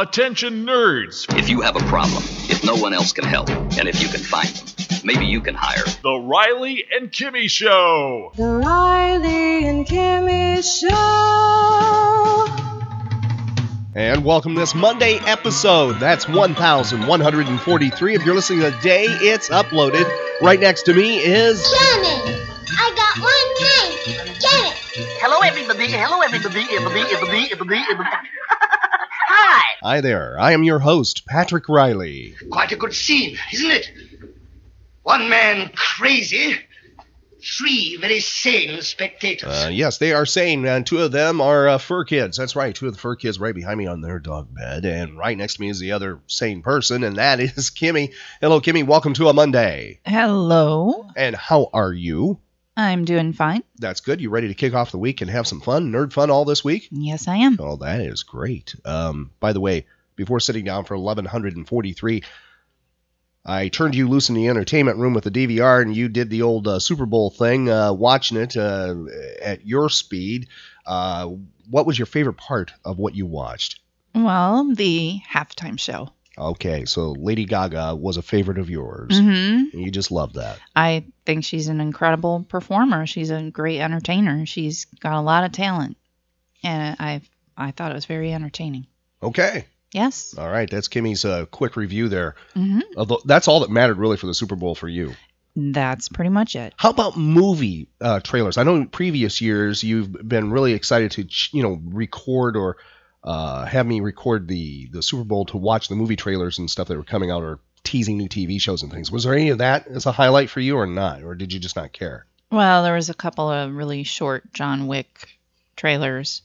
Attention nerds! If you have a problem, if no one else can help, and if you can find them, maybe you can hire The Riley and Kimmy Show! The Riley and Kimmy Show. And welcome to this Monday episode. That's 1143. If you're listening today, it's uploaded. Right next to me is. Janet, I got one name. Janet. Hello, everybody. Hello, everybody. Everybody, everybody, everybody, everybody. Hi. Hi there. I am your host, Patrick Riley. Quite a good scene, isn't it? One man crazy, three very sane spectators. Uh, yes, they are sane, and two of them are uh, fur kids. That's right, two of the fur kids right behind me on their dog bed, and right next to me is the other sane person, and that is Kimmy. Hello, Kimmy. Welcome to a Monday. Hello. And how are you? I'm doing fine. That's good. You ready to kick off the week and have some fun, nerd fun all this week? Yes, I am. Oh, that is great. Um, by the way, before sitting down for 1143, I turned you loose in the entertainment room with the DVR, and you did the old uh, Super Bowl thing, uh, watching it uh, at your speed. Uh, what was your favorite part of what you watched? Well, the halftime show. Okay, so Lady Gaga was a favorite of yours. Mm-hmm. You just love that. I think she's an incredible performer. She's a great entertainer. She's got a lot of talent, and I I thought it was very entertaining. Okay. Yes. All right, that's Kimmy's uh, quick review there. hmm Although that's all that mattered really for the Super Bowl for you. That's pretty much it. How about movie uh, trailers? I know in previous years you've been really excited to ch- you know record or uh, have me record the the Super Bowl to watch the movie trailers and stuff that were coming out or teasing new TV shows and things. Was there any of that as a highlight for you or not, or did you just not care? Well, there was a couple of really short John Wick trailers,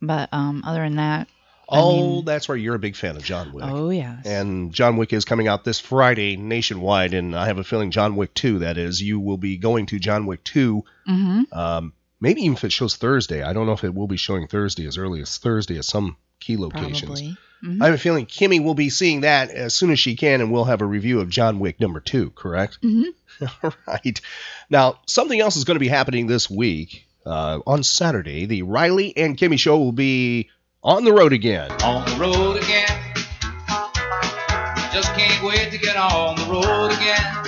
but um, other than that, I Oh, mean- that's right. You're a big fan of John Wick. oh yes. And John Wick is coming out this Friday nationwide, and I have a feeling John Wick 2, that is, you will be going to John Wick 2 mm-hmm. Um, maybe even if it shows Thursday. I don't know if it will be showing Thursday as early as Thursday at some key locations. Probably. Mhm. I have a feeling Kimmy will be seeing that as soon as she can, and we'll have a review of John Wick number two, correct? Mhm. All right. Now, something else is going to be happening this week. Uh, on Saturday, the Riley and Kimmy show will be on the road again. on the road again. Just can't wait to get on the road again.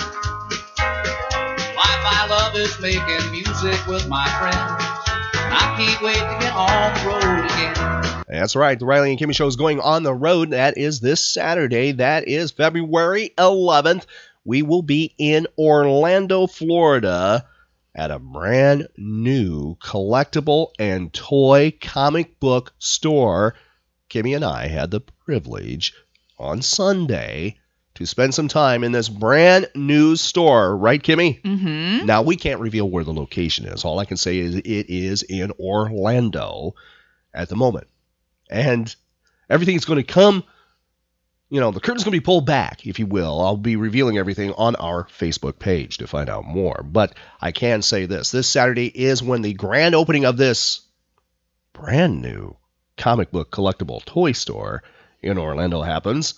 Making music with my friends. I can't wait to get on the road again. That's right. The Riley and Kimmy Show is going on the road. That is this Saturday. That is February 11th. We will be in Orlando, Florida at a brand new collectible and toy comic book store. Kimmy and I had the privilege on Sunday to spend some time in this brand new store. Right, Kimmy? Mhm. Now, we can't reveal where the location is. All I can say is it is in Orlando at the moment. And everything's going to come, you know, the curtain's going to be pulled back, if you will. I'll be revealing everything on our Facebook page to find out more. But I can say this this Saturday is when the grand opening of this brand new comic book collectible toy store in Orlando happens.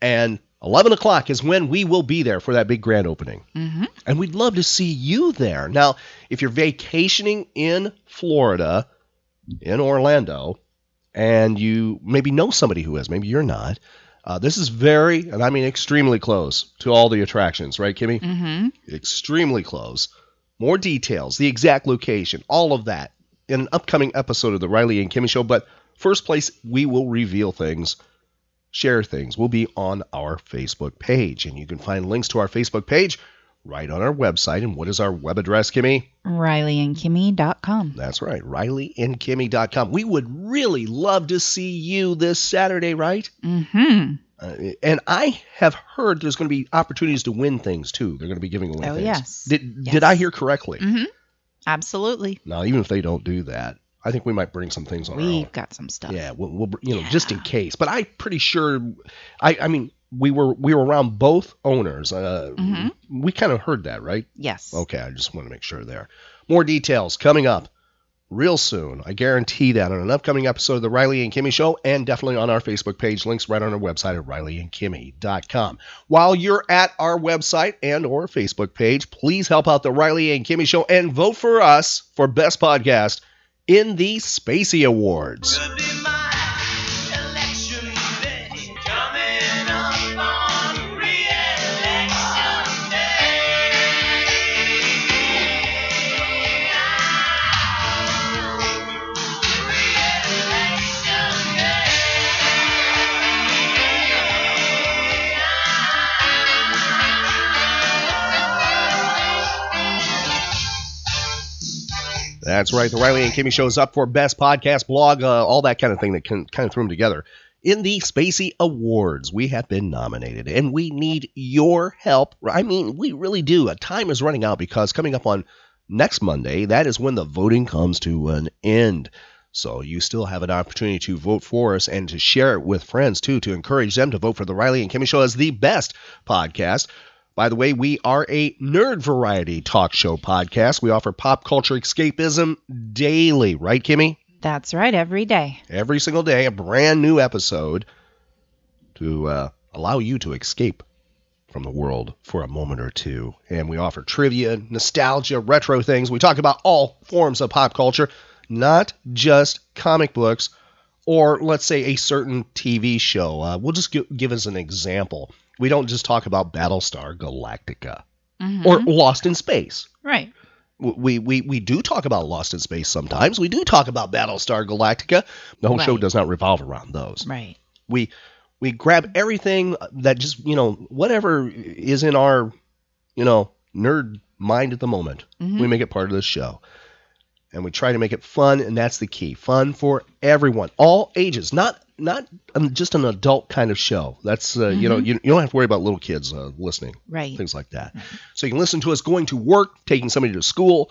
And 11 o'clock is when we will be there for that big grand opening. Mhm. And we'd love to see you there. Now, if you're vacationing in Florida, in Orlando, and you maybe know somebody who is, maybe you're not, uh, this is very, and I mean extremely close to all the attractions, right, Kimmy? Mhm. Extremely close. More details, the exact location, all of that in an upcoming episode of the Riley and Kimmy Show. But first place, we will reveal things, share things, will be on our Facebook page. And you can find links to our Facebook page right on our website. And what is our web address, Kimmy? RileyandKimmy.com. That's right, RileyandKimmy.com. We would really love to see you this Saturday, right? Mm-hmm. Uh, and I have heard there's going to be opportunities to win things too. They're going to be giving away Oh, things. yes. Did Yes. did I hear correctly? Mm-hmm. Absolutely. Now, even if they don't do that, I think we might bring some things on. We've got some stuff. Yeah, we'll, we'll you know just in case. But I'm pretty sure. I I mean we were we were around both owners. Uh, Mhm. We kind of heard that, right? Yes. Okay, I just want to make sure there. More details coming up real soon. I guarantee that on an upcoming episode of the Riley and Kimmy Show, and definitely on our Facebook page. Links right on our website at rileyandkimmy.com. While you're at our website and or Facebook page, please help out the Riley and Kimmy Show and vote for us for best podcast in the Spacey Awards. That's right. The Riley and Kimmy Show is up for Best Podcast Blog, uh, all that kind of thing that can kind of threw them together. In the Spacey Awards, we have been nominated, and we need your help. I mean, we really do. Uh, Time is running out because coming up on next Monday, that is when the voting comes to an end. So you still have an opportunity to vote for us and to share it with friends too, to encourage them to vote for the Riley and Kimmy Show as the best podcast. By the way, we are a nerd variety talk show podcast. We offer pop culture escapism daily, right, Kimmy? That's right, every day. Every single day, a brand new episode to uh, allow you to escape from the world for a moment or two. And we offer trivia, nostalgia, retro things. We talk about all forms of pop culture, not just comic books or, let's say, a certain TV show. Uh, we'll just give, give us an example. We don't just talk about Battlestar Galactica Mhm. or Lost in Space. right. We, we we do talk about Lost in Space sometimes. We do talk about Battlestar Galactica. The whole show does not revolve around those. Right. We we grab everything that just you know whatever is in our you know nerd mind at the moment. Mhm. We make it part of the show, and we try to make it fun, and that's the key. Fun for everyone, all ages, not not um, just an adult kind of show. That's uh, you know Mhm. you, you don't have to worry about little kids uh, listening Right. things like that. So you can listen to us going to work, taking somebody to school,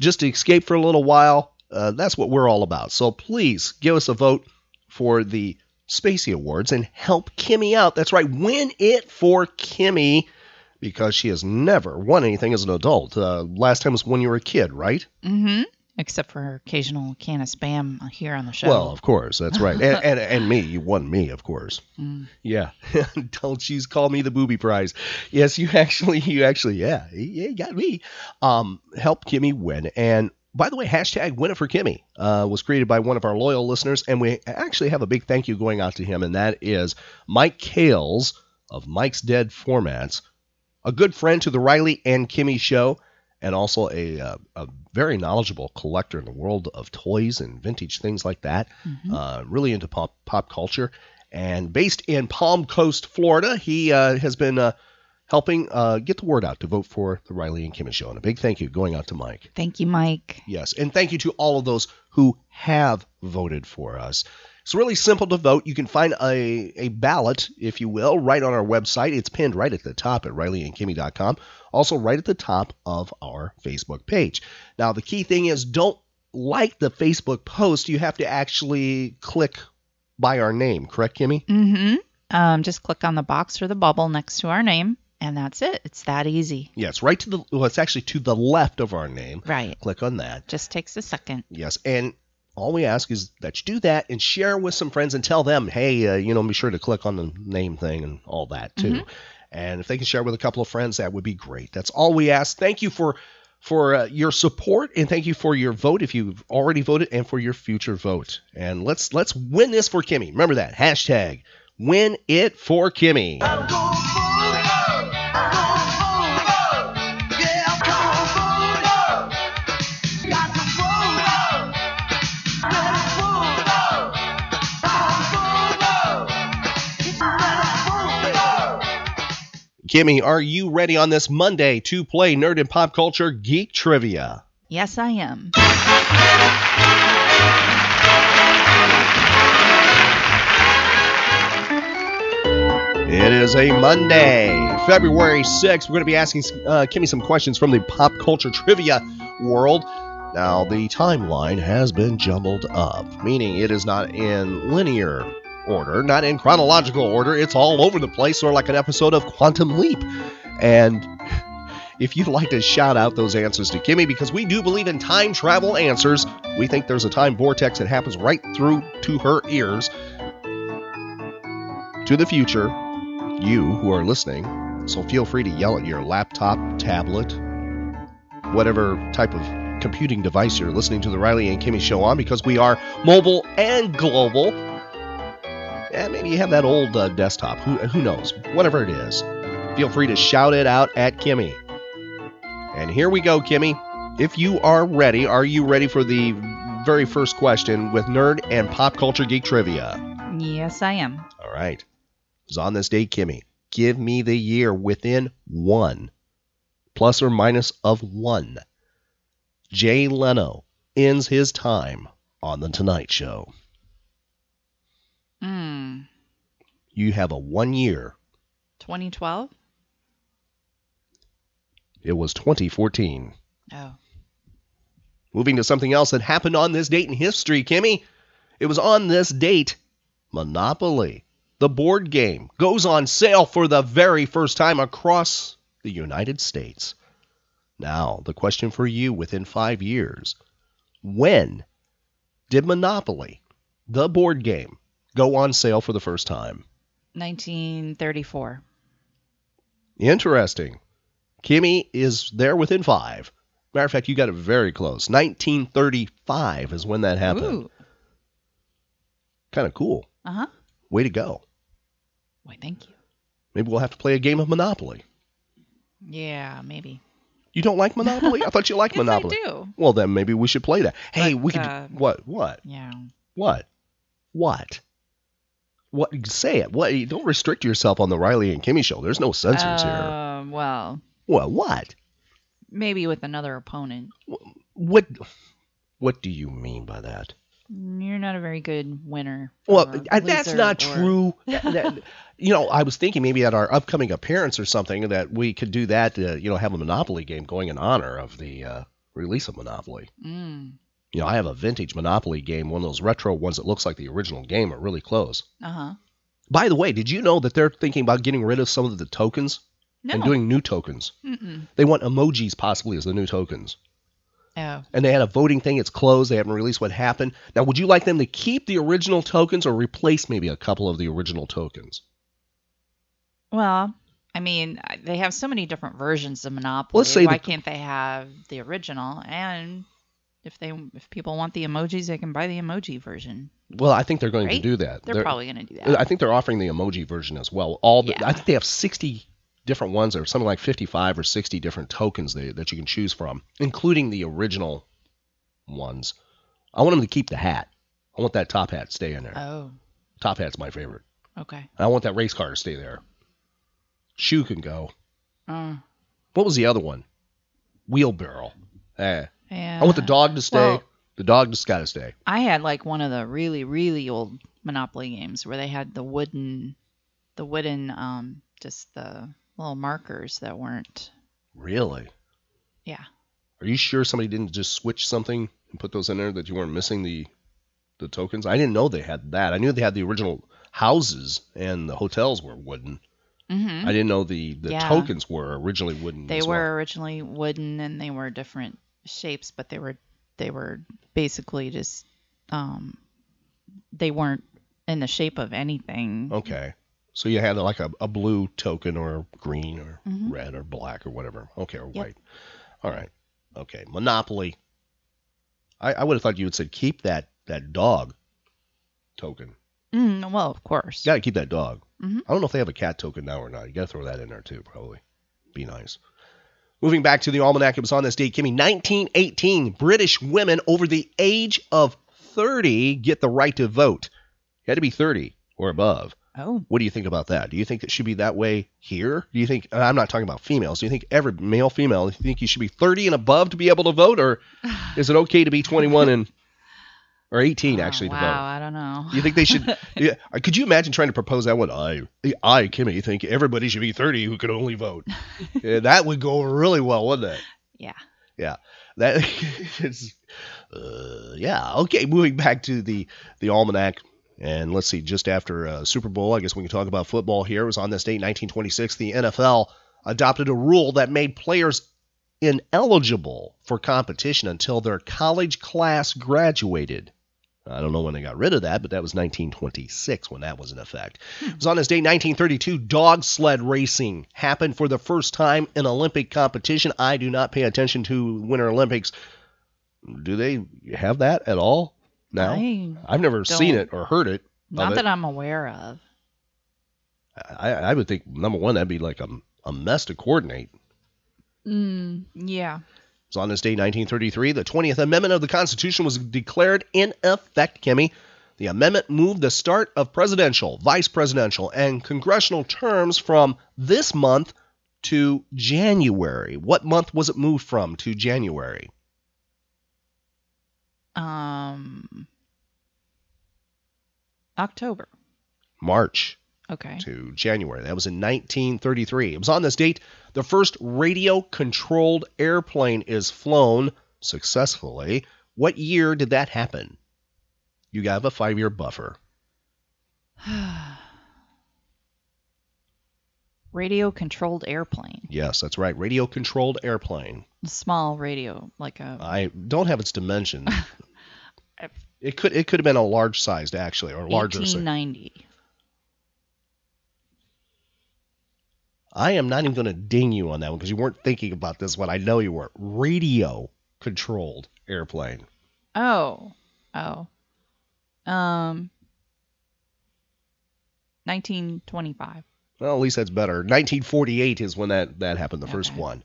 just to escape for a little while. Uh, that's what we're all about. So please give us a vote for the Spacey Awards and help Kimmy out. That's right, win it for Kimmy because she has never won anything as an adult. Uh, last time was when you were a kid, right? Mm-hmm. Except for occasional can of spam here on the show. Well, of course, that's right. and, and and me, you won me, of course. Mm. Yeah, don't you call me the booby prize? Yes, you actually, you actually, yeah, yeah, you got me. Um, help Kimmy win. And by the way, hashtag win it for Kimmy uh, was created by one of our loyal listeners, and we actually have a big thank you going out to him, and that is Mike Kales of Mike's Dead Formats, a good friend to the Riley and Kimmy show, and also a, uh, a very knowledgeable collector in the world of toys and vintage things like that. Uh, really into pop pop culture, and based in Palm Coast, Florida, he uh, has been uh, helping uh, get the word out to vote for the Riley and Kimmy show. And a big thank you going out to Mike. Thank you, Mike. Yes, and thank you to all of those who have voted for us. It's really simple to vote. You can find a, a ballot, if you will, right on our website. It's pinned right at the top at rileyandkimmy.com. Also, right at the top of our Facebook page. Now, the key thing is don't like the Facebook post. You have to actually click by our name, correct, Kimmy? Mm-hmm. Um, just click on the box or the bubble next to our name, and that's it. It's that easy. Yes, right to the, well, it's actually to the left of our name. Right. Click on that. Just takes a second. Yes, and all we ask is that you do that and share with some friends and tell them, hey, uh, you know, be sure to click on the name thing and all that too. And if they can share with a couple of friends, that would be great. That's all we ask. Thank you for for uh, your support and thank you for your vote if you've already voted and for your future vote. And let's let's win this for Kimmy. Remember that hashtag win it for Kimmy. Kimmy, are you ready on this Monday to play Nerd and Pop Culture Geek Trivia? Yes, I am. It is a Monday, February 6th. We're going to be asking uh, Kimmy some questions from the pop culture trivia world. Now, the timeline has been jumbled up, meaning it is not in linear order, not in chronological order. It's all over the place, of like an episode of Quantum Leap. And if you'd like to shout out those answers to Kimmy, because we do believe in time travel answers, we think there's a time vortex that happens right through to her ears to the future, you who are listening. So feel free to yell at your laptop, tablet, whatever type of computing device you're listening to the Riley and Kimmy show on, because we are mobile and global. And maybe you have that old uh, desktop. Who, who knows? Whatever it is, feel free to shout it out at Kimmy. And here we go, Kimmy. If you are ready, are you ready for the very first question with nerd and pop culture geek trivia? Yes, I am. All right. It's on this date, Kimmy. Give me the year within one, plus or minus of one. Jay Leno ends his time on The Tonight Show. Hmm. You have a one year. 2012? It was 2014. Oh. Moving to something else that happened on this date in history, Kimmy. It was on this date. Monopoly, the board game, goes on sale for the very first time across the United States. Now, the question for you within five years when did Monopoly, the board game, go on sale for the first time? 1934. Interesting. Kimmy is there within five. Matter of fact, you got it very close. 1935 is when that happened. Ooh. Kind of cool. Uh huh. Way to go. Why, thank you. Maybe we'll have to play a game of Monopoly. Yeah, maybe. You don't like Monopoly? I thought you liked Yes, I Monopoly. do. Well, then maybe we should play that. Hey, But, we could. uh, what? What? Yeah. What? What? What? Say it. What? Don't restrict yourself on the Riley and Kimmy show. There's no censors here. Um, well, What? What? maybe with another opponent. What? What do you mean by that? You're not a very good winner. Well, that's not or- true. That- you know, I was thinking maybe at our upcoming appearance or something that we could do that. To, you know, have a Monopoly game going in honor of the uh, release of Monopoly. Mm. You know, I have a vintage Monopoly game, one of those retro ones that looks like the original game, or really close. Uh huh. By the way, did you know that they're thinking about getting rid of some of the tokens No. and doing new tokens? Mm-mm. They want emojis possibly as the new tokens. Oh. And they had a voting thing. It's closed. They haven't released what happened. Now, would you like them to keep the original tokens or replace maybe a couple of the original tokens? Well, I mean, they have so many different versions of Monopoly. Let's say Why the- can't they have the original? And if they, if people want the emojis, they can buy the emoji version. Well, I think they're going to do that. They're, probably going to do that. I think they're offering the emoji version as well. All the, Yeah. I think they have 60 different ones, or something like 55 or 60 different tokens that, that you can choose from, including the original ones. I want them to keep the hat. I want that top hat to stay in there. oh. top hat's my favorite. Okay. I want that race car to stay there. Shoe can go. Uh, What was the other one? Wheelbarrow. Eh. Yeah. I want the dog to stay. Well- the dog just got to stay. I had like one of the really, really old Monopoly games where they had the wooden, the wooden, um, just the little markers that weren't. Really? Yeah. Are you sure somebody didn't just switch something and put those in there that you weren't missing the the tokens? I didn't know they had that. I knew they had the original houses and the hotels were wooden. Mm-hmm. I didn't know the the Yeah. tokens were originally wooden. They were well. originally wooden and they were different shapes, but they were they were basically just um they weren't in the shape of anything. Okay. So you had like a, a blue token or green or Mhm. red or black or whatever. Okay, or Yep. white. All right. Okay. Monopoly. I, I would have thought you would said keep that that dog token. Mm, well, of course. You got to keep that dog. Mm-hmm. I don't know if they have a cat token now or not. You got to throw that in there too, probably. Be nice. Moving back to the almanac, it was on this date, Kimmy. 1918. British women over the age of 30 get the right to vote. You had to be 30 or above. Oh. What do you think about that? Do you think it should be that way here? Do you think I'm not talking about females? Do you think every male, female, do you think you should be 30 and above to be able to vote, or is it okay to be 21 and or 18 actually Oh, wow, to vote? I don't know. You think they should? yeah, could you imagine trying to propose that one? I, I, Kimmy, think everybody should be 30 who could only vote. yeah, that would go really well, wouldn't it? Yeah. Yeah, that is. Uh, yeah, okay. Moving back to the the almanac, and let's see. Just after uh, Super Bowl, I guess we can talk about football here. It was on this date, 1926. The NFL adopted a rule that made players ineligible for competition until their college class graduated. I don't know when they got rid of that, but that was 1926 when that was in effect. It was on this day, 1932, dog sled racing happened for the first time in Olympic competition. I do not pay attention to Winter Olympics. Do they have that at all now? I I've never seen it or heard it. Not of that. I'm aware of. I, I would think number one that'd be like a, a mess to coordinate. Mm, yeah. It was on this day, 1933. The 20th Amendment of the Constitution was declared in effect, Kimmy. The amendment moved the start of presidential, vice presidential, and congressional terms from this month to January. What month was it moved from to January? Um. October. March Okay. to January. That was in 1933. It was on this date the first radio controlled airplane is flown successfully. What year did that happen? You have a five year buffer. radio controlled airplane. Yes, that's right. Radio controlled airplane. A small radio, like a. I don't have its dimension. it could it could have been a large sized actually or larger. size. 1890. I am not even going to ding you on that one because you weren't thinking about this one. I know you weren't. Radio controlled airplane. Oh. Oh. Um. 1925. Well, at least that's better. 1948 is when that, that happened, the first one.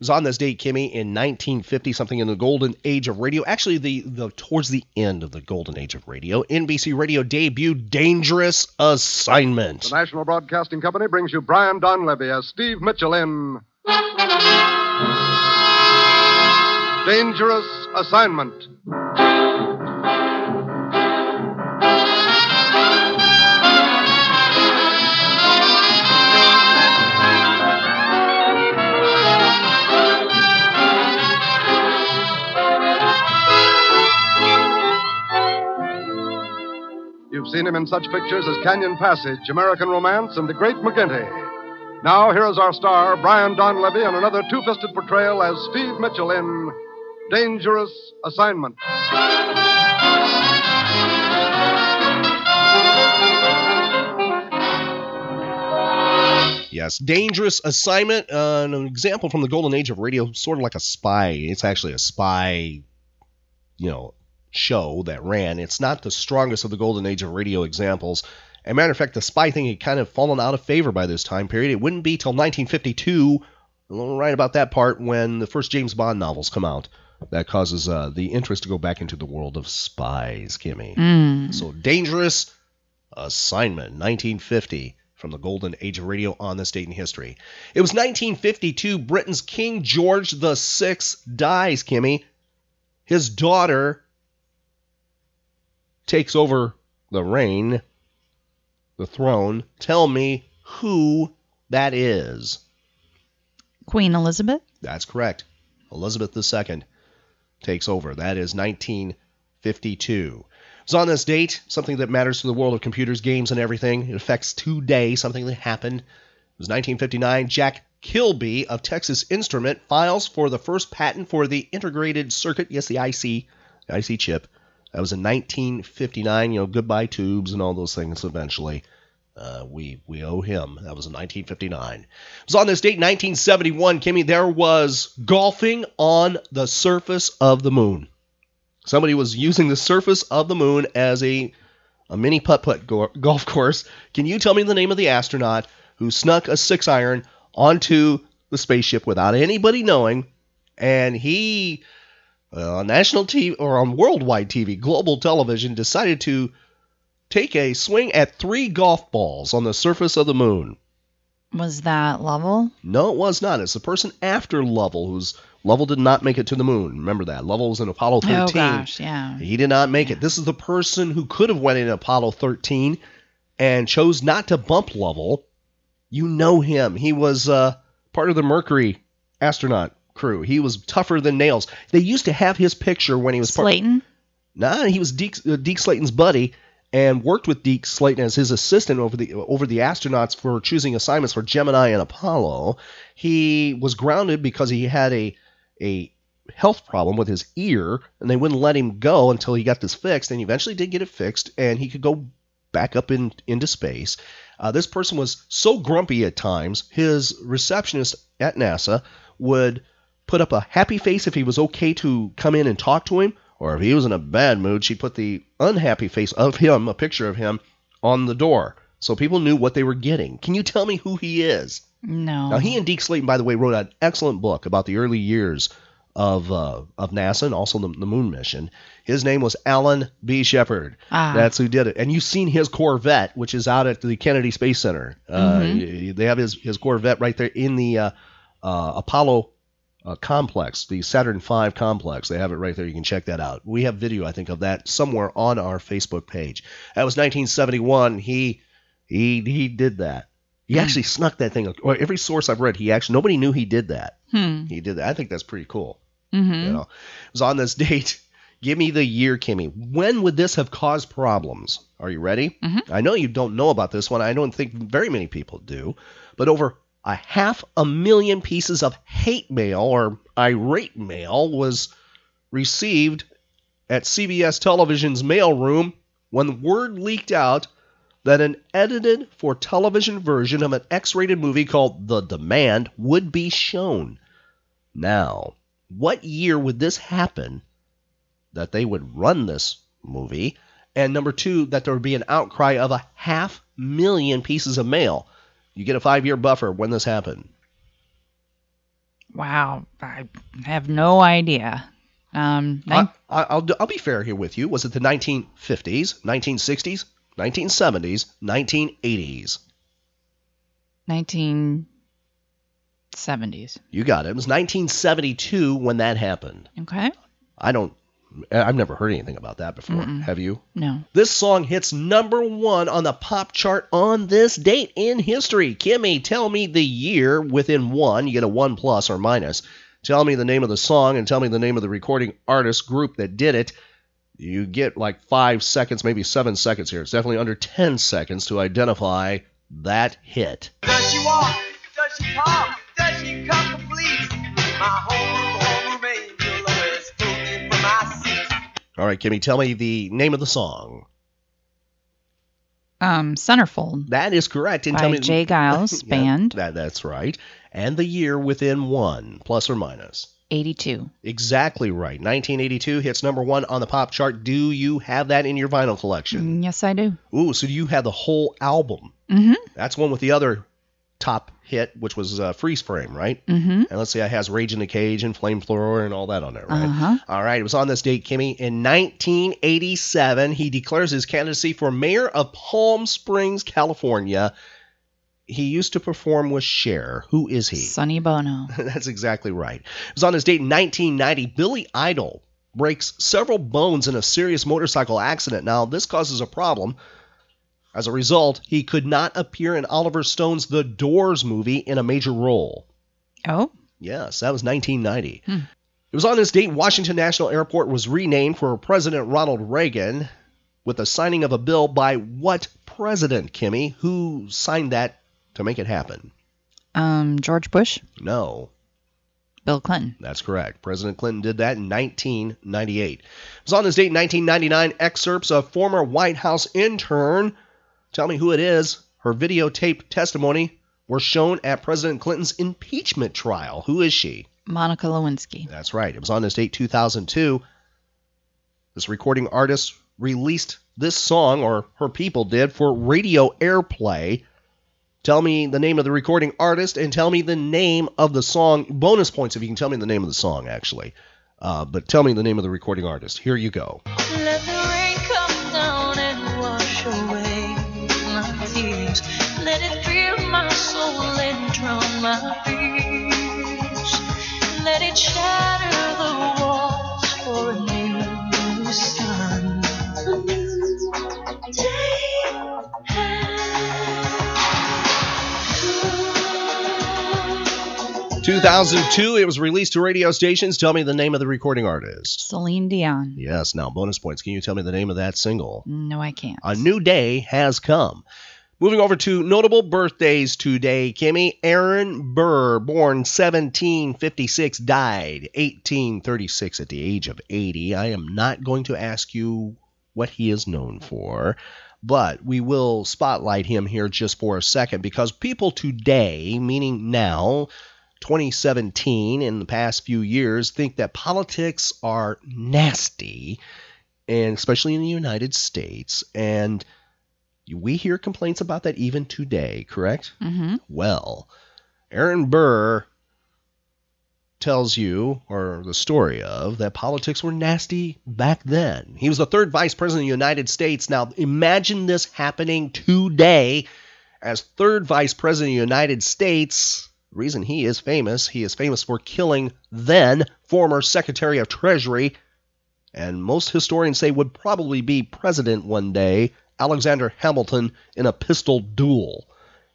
Was on this date, Kimmy, in 1950, something in the golden age of radio. Actually, the, the towards the end of the golden age of radio, NBC Radio debuted Dangerous Assignment. The National Broadcasting Company brings you Brian Donlevy as Steve Mitchell in Dangerous Assignment. Seen him in such pictures as Canyon Passage, American Romance, and The Great McGinty. Now, here is our star, Brian Donlevy, in another two fisted portrayal as Steve Mitchell in Dangerous Assignment. Yes, Dangerous Assignment, uh, an example from the golden age of radio, sort of like a spy. It's actually a spy, you know, show that ran. It's not the strongest of the golden age of radio examples. As a matter of fact, the spy thing had kind of fallen out of favor by this time period. It wouldn't be till 1952, right about that part, when the first James Bond novels come out. That causes uh, the interest to go back into the world of spies, Kimmy. Mm. So, Dangerous Assignment, 1950, from the golden age of radio on this date in history. It was 1952. Britain's King George VI dies, Kimmy. His daughter takes over the reign, the throne. Tell me who that is. Queen Elizabeth. That's correct. Elizabeth II takes over. That is 1952. It's on this date, something that matters to the world of computers, games, and everything. It affects today, something that happened. It was 1959. Jack Kilby of Texas Instrument files for the first patent for the integrated circuit, yes, the IC, the IC chip. That was in 1959. You know, goodbye tubes and all those things eventually. Uh, we we owe him. That was in 1959. It was on this date, 1971, Kimmy. There was golfing on the surface of the moon. Somebody was using the surface of the moon as a a mini putt putt go- golf course. Can you tell me the name of the astronaut who snuck a six iron onto the spaceship without anybody knowing? And he, uh, on national TV or on worldwide TV, global television, decided to take a swing at three golf balls on the surface of the moon. Was that Lovell? No, it was not. It's the person after Lovell who's Lovell did not make it to the moon. Remember that. Lovell was in Apollo 13. Oh gosh, yeah. He did not make it. This is the person who could have went in Apollo 13 and chose not to bump Lovell. You know him. He was uh, part of the Mercury astronaut crew. He was tougher than nails. They used to have his picture when he was part- Slayton. Nah, he was Deke, uh, Deke Slayton's buddy and worked with Deke Slayton as his assistant over the over the astronauts for choosing assignments for Gemini and Apollo. He was grounded because he had a a health problem with his ear, and they wouldn't let him go until he got this fixed. And he eventually did get it fixed, and he could go back up in into space. Uh, this person was so grumpy at times. His receptionist at NASA would put up a happy face if he was okay to come in and talk to him, or if he was in a bad mood, she'd put the unhappy face of him, a picture of him, on the door. So people knew what they were getting. Can you tell me who he is? No. Now, he and Deke Slayton, by the way, wrote an excellent book about the early years of uh, of NASA and also the, the moon mission. His name was Alan B. Shepard. Ah. That's who did it. And you've seen his Corvette, which is out at the Kennedy Space Center. Uh, Mhm. y- they have his, his Corvette right there in the uh, uh, Apollo uh, complex, the Saturn V complex. They have it right there. You can check that out. We have video, I think, of that somewhere on our Facebook page. That was 1971. He he he did that. He Hmm. actually snuck that thing. Or every source I've read, he actually nobody knew he did that. Hmm. He did that. I think that's pretty cool. Mm-hmm. You know, it was on this date. Give me the year, Kimmy. When would this have caused problems? Are you ready? Mhm. I know you don't know about this one. I don't think very many people do. But over a half a million pieces of hate mail or irate mail was received at CBS Television's mailroom when word leaked out that an edited for television version of an X rated movie called The Demand would be shown. Now, what year would this happen that they would run this movie? And number two, that there would be an outcry of a half million pieces of mail. You get a five year buffer when this happened. Wow. I have no idea. Um, I, I, I'll, I'll be fair here with you. Was it the 1950s, 1960s, 1970s, 1980s? 1970s. You got it. It was 1972 when that happened. Okay. I don't. I've never heard anything about that before. Mm-mm. Have you? No. This song hits number one on the pop chart on this date in history. Kimmy, tell me the year within one. You get a one plus or minus. Tell me the name of the song and tell me the name of the recording artist group that did it. You get like five seconds, maybe seven seconds here. It's definitely under 10 seconds to identify that hit. Does she walk? Does she talk? Does she come complete? My home angel All right, Kimmy, tell me the name of the song. Um, Centerfold. That is correct. And By tell me Jay Geils Yeah, Band. that, that's right. And the year within one, plus or minus. 82. Exactly right. 1982 hits number one on the pop chart. Do you have that in your vinyl collection? Mm, Yes, I do. Ooh, so you have the whole album. Mm-hmm. That's one with the other top hit, which was uh, Freeze Frame, right? Mm-hmm. And let's see, it has Rage in the Cage and Flamethrower and all that on there, right? Uh-huh. All right, it was on this date, Kimmy. In 1987, he declares his candidacy for mayor of Palm Springs, California. He used to perform with Cher. Who is he? Sonny Bono. That's exactly right. It was on his date in 1990. Billy Idol breaks several bones in a serious motorcycle accident. Now, this causes a problem. As a result, he could not appear in Oliver Stone's The Doors movie in a major role. Oh. Yes, that was 1990. Hmm. It was on this date Washington National Airport was renamed for President Ronald Reagan with the signing of a bill by what president, Kimmy? Who signed that to make it happen? Um, George Bush. No. Bill Clinton. That's correct. President Clinton did that in 1998. It was on this date in 1999 excerpts of former White House intern. Tell me who it is. Her videotaped testimony were shown at President Clinton's impeachment trial. Who is she? Monica Lewinsky. That's right. It was on this date 2002. This recording artist released this song, or her people did, for radio airplay. Tell me the name of the recording artist and tell me the name of the song. Bonus points if you can tell me the name of the song, actually. Uh, but tell me the name of the recording artist. Here you go. 2002, it was released to radio stations. Tell me the name of the recording artist. Celine Dion. Yes, now bonus points. Can you tell me the name of that single? No, I can't. A new day has come. Moving over to notable birthdays today, Kimmy. Aaron Burr, born 1756, died 1836 at the age of 80. I am not going to ask you what he is known for, but we will spotlight him here just for a second because people today, meaning now, 2017, in the past few years, think that politics are nasty, and especially in the United States. And we hear complaints about that even today, correct? Mm-hmm. Well, Aaron Burr tells you, or the story of, that politics were nasty back then. He was the third vice president of the United States. Now, imagine this happening today as third vice president of the United States. The reason he is famous, he is famous for killing then former Secretary of Treasury, and most historians say would probably be president one day, Alexander Hamilton, in a pistol duel.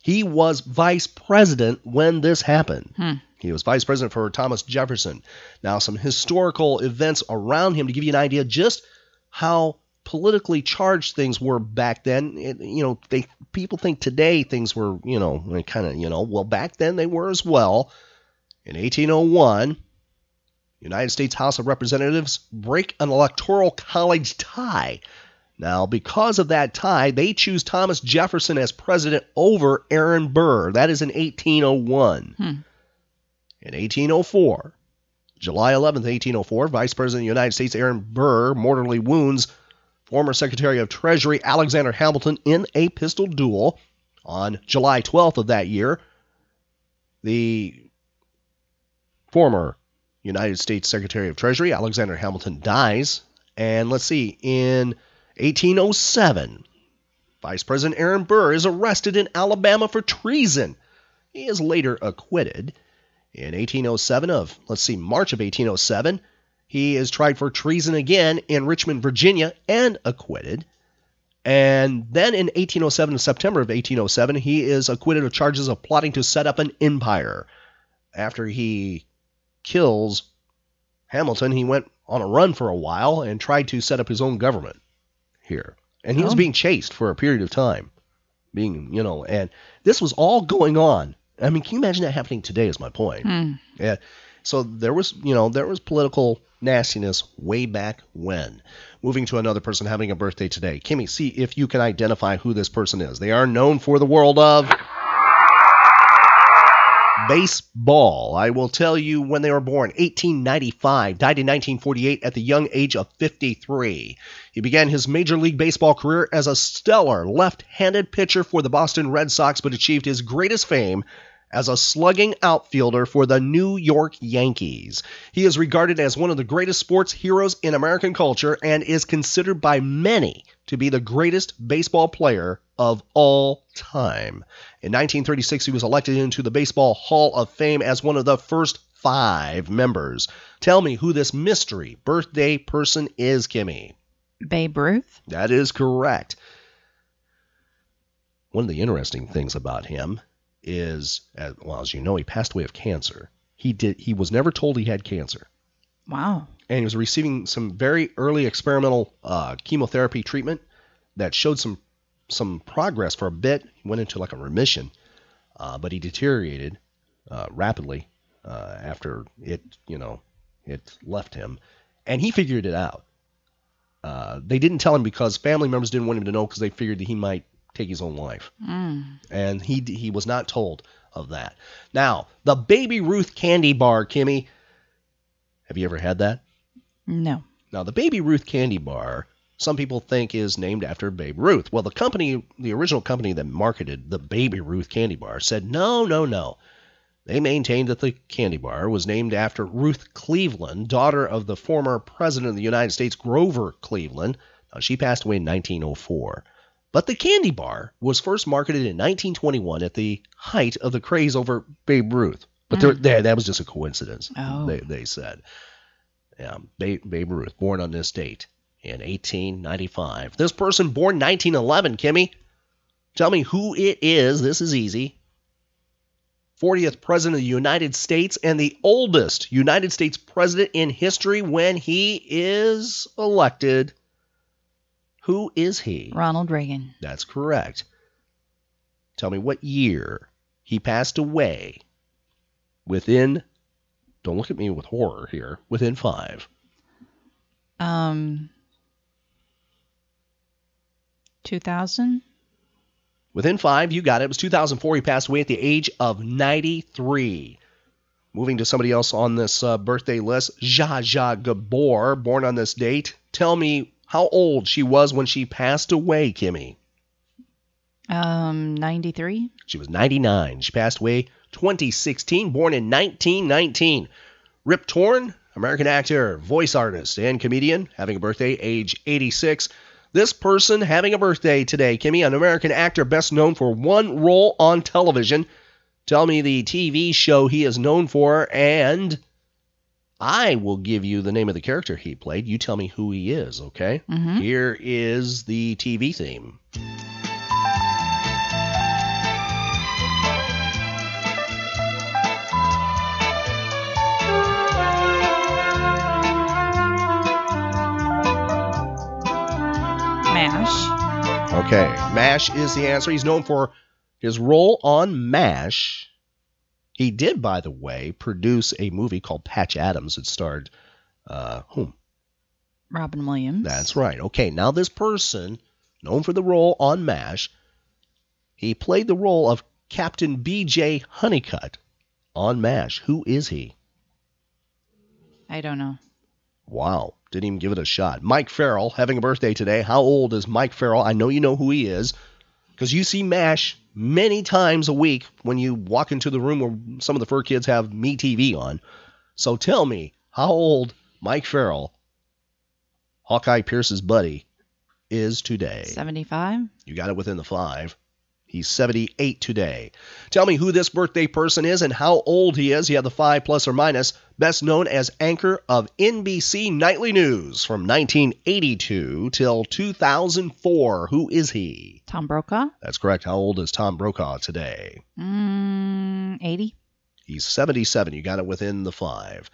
He was vice president when this happened. Hmm. He was vice president for Thomas Jefferson. Now, some historical events around him to give you an idea just how politically charged things were back then. It, you know, they people think today things were, you know, kind of, you know, well, back then they were as well. In 1801, United States House of Representatives break an electoral college tie. Now, because of that tie, they choose Thomas Jefferson as president over Aaron Burr. That is in 1801. Hmm. In 1804, July 11th, 1804, Vice President of the United States Aaron Burr mortally wounds former Secretary of Treasury Alexander Hamilton in a pistol duel. On July 12th of that year, the former United States Secretary of Treasury Alexander Hamilton dies. And let's see, in 1807, Vice President Aaron Burr is arrested in Alabama for treason. He is later acquitted. In 1807 of, let's see, March of 1807, he is tried for treason again in Richmond, Virginia, and acquitted. And then in 1807, September of 1807, he is acquitted of charges of plotting to set up an empire. After he kills Hamilton, he went on a run for a while and tried to set up his own government here. And he was Oh. being chased for a period of time. Being, you know, and this was all going on. I mean, can you imagine that happening today is my point. Hmm. Yeah. So there was, you know, there was political nastiness way back when. Moving to another person having a birthday today. Kimmy, see if you can identify who this person is. They are known for the world of baseball. I will tell you when they were born 1895, died in 1948 at the young age of 53. He began his Major League Baseball career as a stellar left handed pitcher for the Boston Red Sox, but achieved his greatest fame as a slugging outfielder for the New York Yankees. He is regarded as one of the greatest sports heroes in American culture and is considered by many to be the greatest baseball player of all time. In 1936, he was elected into the Baseball Hall of Fame as one of the first five members. Tell me who this mystery birthday person is, Kimmy. Babe Ruth. That is correct. One of the interesting things about him is, as, well, as you know, he passed away of cancer. He did. He was never told he had cancer, Wow. and he was receiving some very early experimental uh, chemotherapy treatment that showed some some progress for a bit. He went into like a remission, uh, but he deteriorated uh, rapidly uh, after it, you know, it left him, and he figured it out. Uh, they didn't tell him because family members didn't want him to know because they figured that he might take his own life, Mm. and he he was not told of that. Now, the Baby Ruth candy bar, Kimmy. Have you ever had that? No. Now, the Baby Ruth candy bar, some people think is named after Babe Ruth. Well, the company, the original company that marketed the Baby Ruth candy bar, said no, no, no. They maintained that the candy bar was named after Ruth Cleveland, daughter of the former president of the United States, Grover Cleveland. Now, she passed away in 1904. But the candy bar was first marketed in 1921 at the height of the craze over Babe Ruth. But there, mm. there, that was just a coincidence. Oh. They, they said. Yeah, Babe, Babe Ruth, born on this date in 1895. This person born 1911, Kimmy. Tell me who it is. This is easy. 40th President of the United States and the oldest United States President in history when he is elected. Who is he? Ronald Reagan. That's correct. Tell me what year he passed away within, don't look at me with horror here, within five. Um, 2000? Within five, you got it. It was 2004. He passed away at the age of 93. Moving to somebody else on this uh, birthday list, Zsa Zsa Gabor, born on this date. Tell me how old she was when she passed away, Kimmy. Um, 93? She was 99. She passed away 2016, born in 1919. Rip Torn, American actor, voice artist, and comedian, having a birthday, age 86. This person having a birthday today, Kimmy, an American actor best known for one role on television. Tell me the TV show he is known for, and I will give you the name of the character he played. You tell me who he is, okay? Mhm. Here is the TV theme. MASH. Okay, MASH is the answer. He's known for his role on MASH. He did, by the way, produce a movie called Patch Adams. that starred uh, whom? Robin Williams. That's right. Okay, now this person, known for the role on MASH, he played the role of Captain B.J. Honeycutt on MASH. Who is he? I don't know. Wow, didn't even give it a shot. Mike Farrell having a birthday today. How old is Mike Farrell? I know you know who he is because you see MASH many times a week when you walk into the room where some of the fur kids have Me TV on. So tell me, how old Mike Farrell, Hawkeye Pierce's buddy, is today? 75? You got it within the five. He's 78 today. Tell me who this birthday person is and how old he is. You have the five plus or minus. Best known as anchor of NBC Nightly News from 1982 till 2004. Who is he? Tom Brokaw? That's correct. How old is Tom Brokaw today? Mm, 80? He's 77. You got it within the five.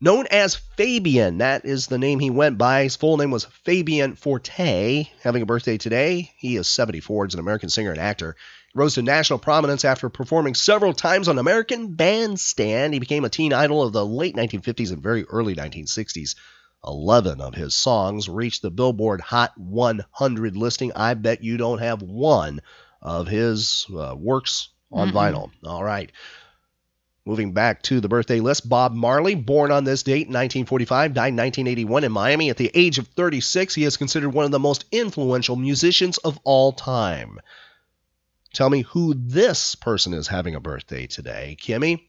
Known as Fabian, that is the name he went by. His full name was Fabian Forte. Having a birthday today. He is 74. He's an American singer and actor. He rose to national prominence after performing several times on American Bandstand. He became a teen idol of the late 1950s and very early 1960s. 11 of his songs reached the Billboard Hot 100 listing. I bet you don't have one of his uh, works on Mm-mm. vinyl. All right. Moving back to the birthday list, Bob Marley, born on this date in 1945, died in 1981 in Miami. At the age of 36, he is considered one of the most influential musicians of all time. Tell me who this person is having a birthday today, Kimmy.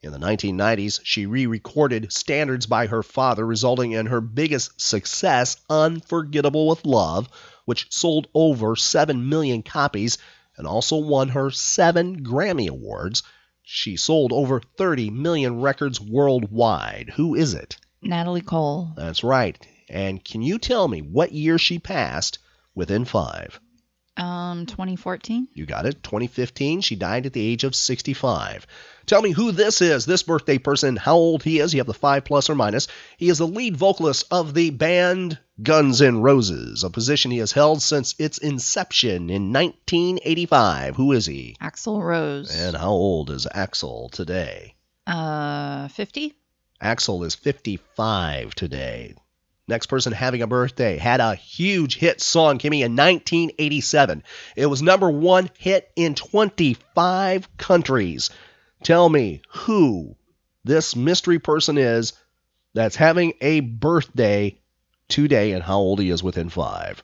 In the 1990s, she re recorded Standards by her father, resulting in her biggest success, Unforgettable with Love, which sold over 7 million copies and also won her seven Grammy Awards. She sold over 30 million records worldwide. Who is it? Natalie Cole. That's right. And can you tell me what year she passed within five? Um, 2014? You got it. 2015. She died at the age of 65. Tell me who this is, this birthday person, how old he is. You have the five plus or minus. He is the lead vocalist of the band Guns N' Roses, a position he has held since its inception in 1985. Who is he? Axl Rose. And how old is Axl today? Uh, 50? Axel is 55 today. Next person having a birthday had a huge hit song, Kimmy, in 1987. It was number one hit in 25 countries. Tell me who this mystery person is that's having a birthday today and how old he is within five.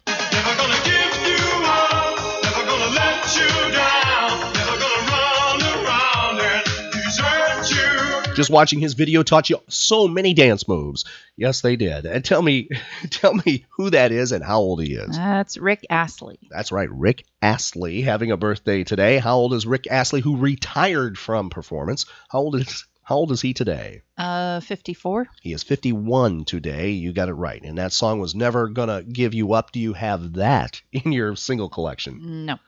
Just watching his video taught you so many dance moves. Yes, they did. And tell me, tell me who that is and how old he is. That's Rick Astley. That's right, Rick Astley having a birthday today. How old is Rick Astley, who retired from performance? How old is how old is he today? Uh, 54? He is 51 today. You got it right. And that song was never gonna give you up. Do you have that in your single collection? No.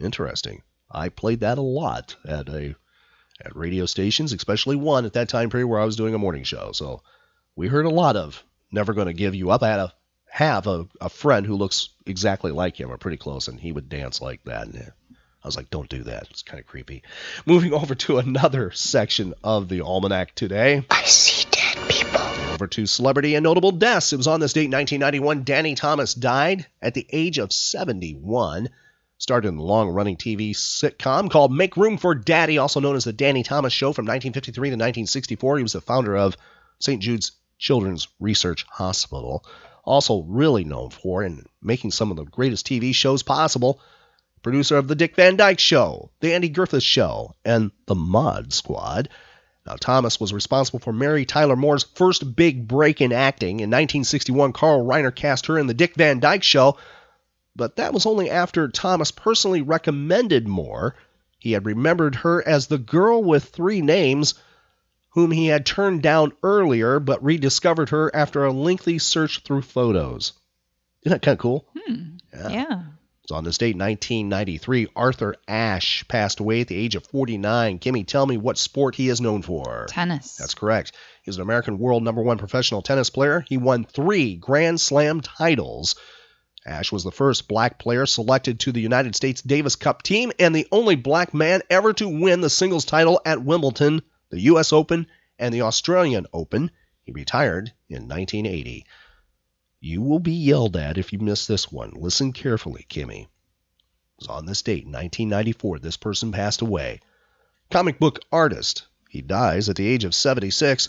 Interesting. I played that a lot at a at radio stations, especially one at that time period where I was doing a morning show. So we heard a lot of Never Gonna Give You Up. I had a have a, a friend who looks exactly like him or pretty close, and he would dance like that. And I was like, don't do that. It's kind of creepy. Moving over to another section of the Almanac today. I see dead people. Over to celebrity and notable deaths. It was on this date, 1991. Danny Thomas died at the age of 71. Started in the long running TV sitcom called Make Room for Daddy, also known as The Danny Thomas Show from 1953 to 1964. He was the founder of St. Jude's Children's Research Hospital. Also, really known for and making some of the greatest TV shows possible. Producer of The Dick Van Dyke Show, The Andy Griffith Show, and The Mod Squad. Now, Thomas was responsible for Mary Tyler Moore's first big break in acting. In 1961, Carl Reiner cast her in The Dick Van Dyke Show, but that was only after Thomas personally recommended Moore. He had remembered her as the girl with three names, whom he had turned down earlier, but rediscovered her after a lengthy search through photos. Isn't that kind of cool? Hmm. Yeah. Yeah. So on this date, 1993, Arthur Ashe passed away at the age of 49. Kimmy, tell me what sport he is known for. Tennis. That's correct. He's an American world number one professional tennis player. He won three Grand Slam titles. Ashe was the first black player selected to the United States Davis Cup team and the only black man ever to win the singles title at Wimbledon, the U.S. Open, and the Australian Open. He retired in 1980. You will be yelled at if you miss this one. Listen carefully, Kimmy. It was on this date, 1994, this person passed away. Comic book artist. He dies at the age of 76.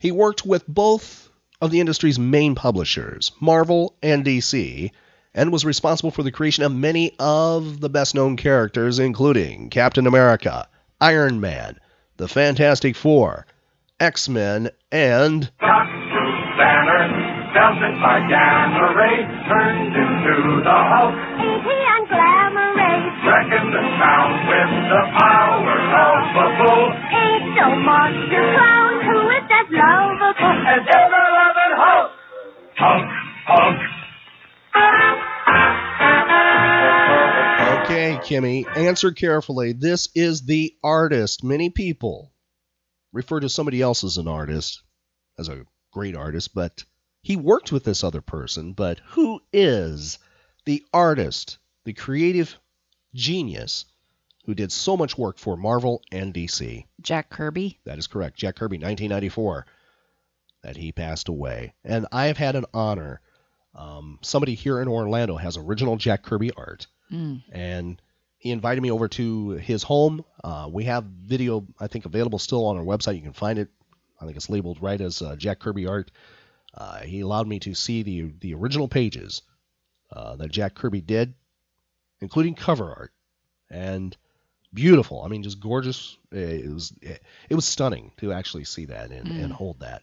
He worked with both of the industry's main publishers, Marvel and DC, and was responsible for the creation of many of the best known characters, including Captain America, Iron Man, the Fantastic Four, X Men, and. Banner, Kimmy, answer carefully. This is the artist. Many people refer to somebody else as an artist, as a great artist, but he worked with this other person. But who is the artist, the creative genius who did so much work for Marvel and DC? Jack Kirby. That is correct. Jack Kirby, 1994, that he passed away. And I have had an honor. Um, somebody here in Orlando has original Jack Kirby art Mm. and he invited me over to his home. Uh, we have video, I think, available still on our website. You can find it. I think it's labeled right as uh, Jack Kirby art. Uh, he allowed me to see the the original pages uh, that Jack Kirby did, including cover art, and beautiful. I mean, just gorgeous. It was it was stunning to actually see that and, Mm. and hold that.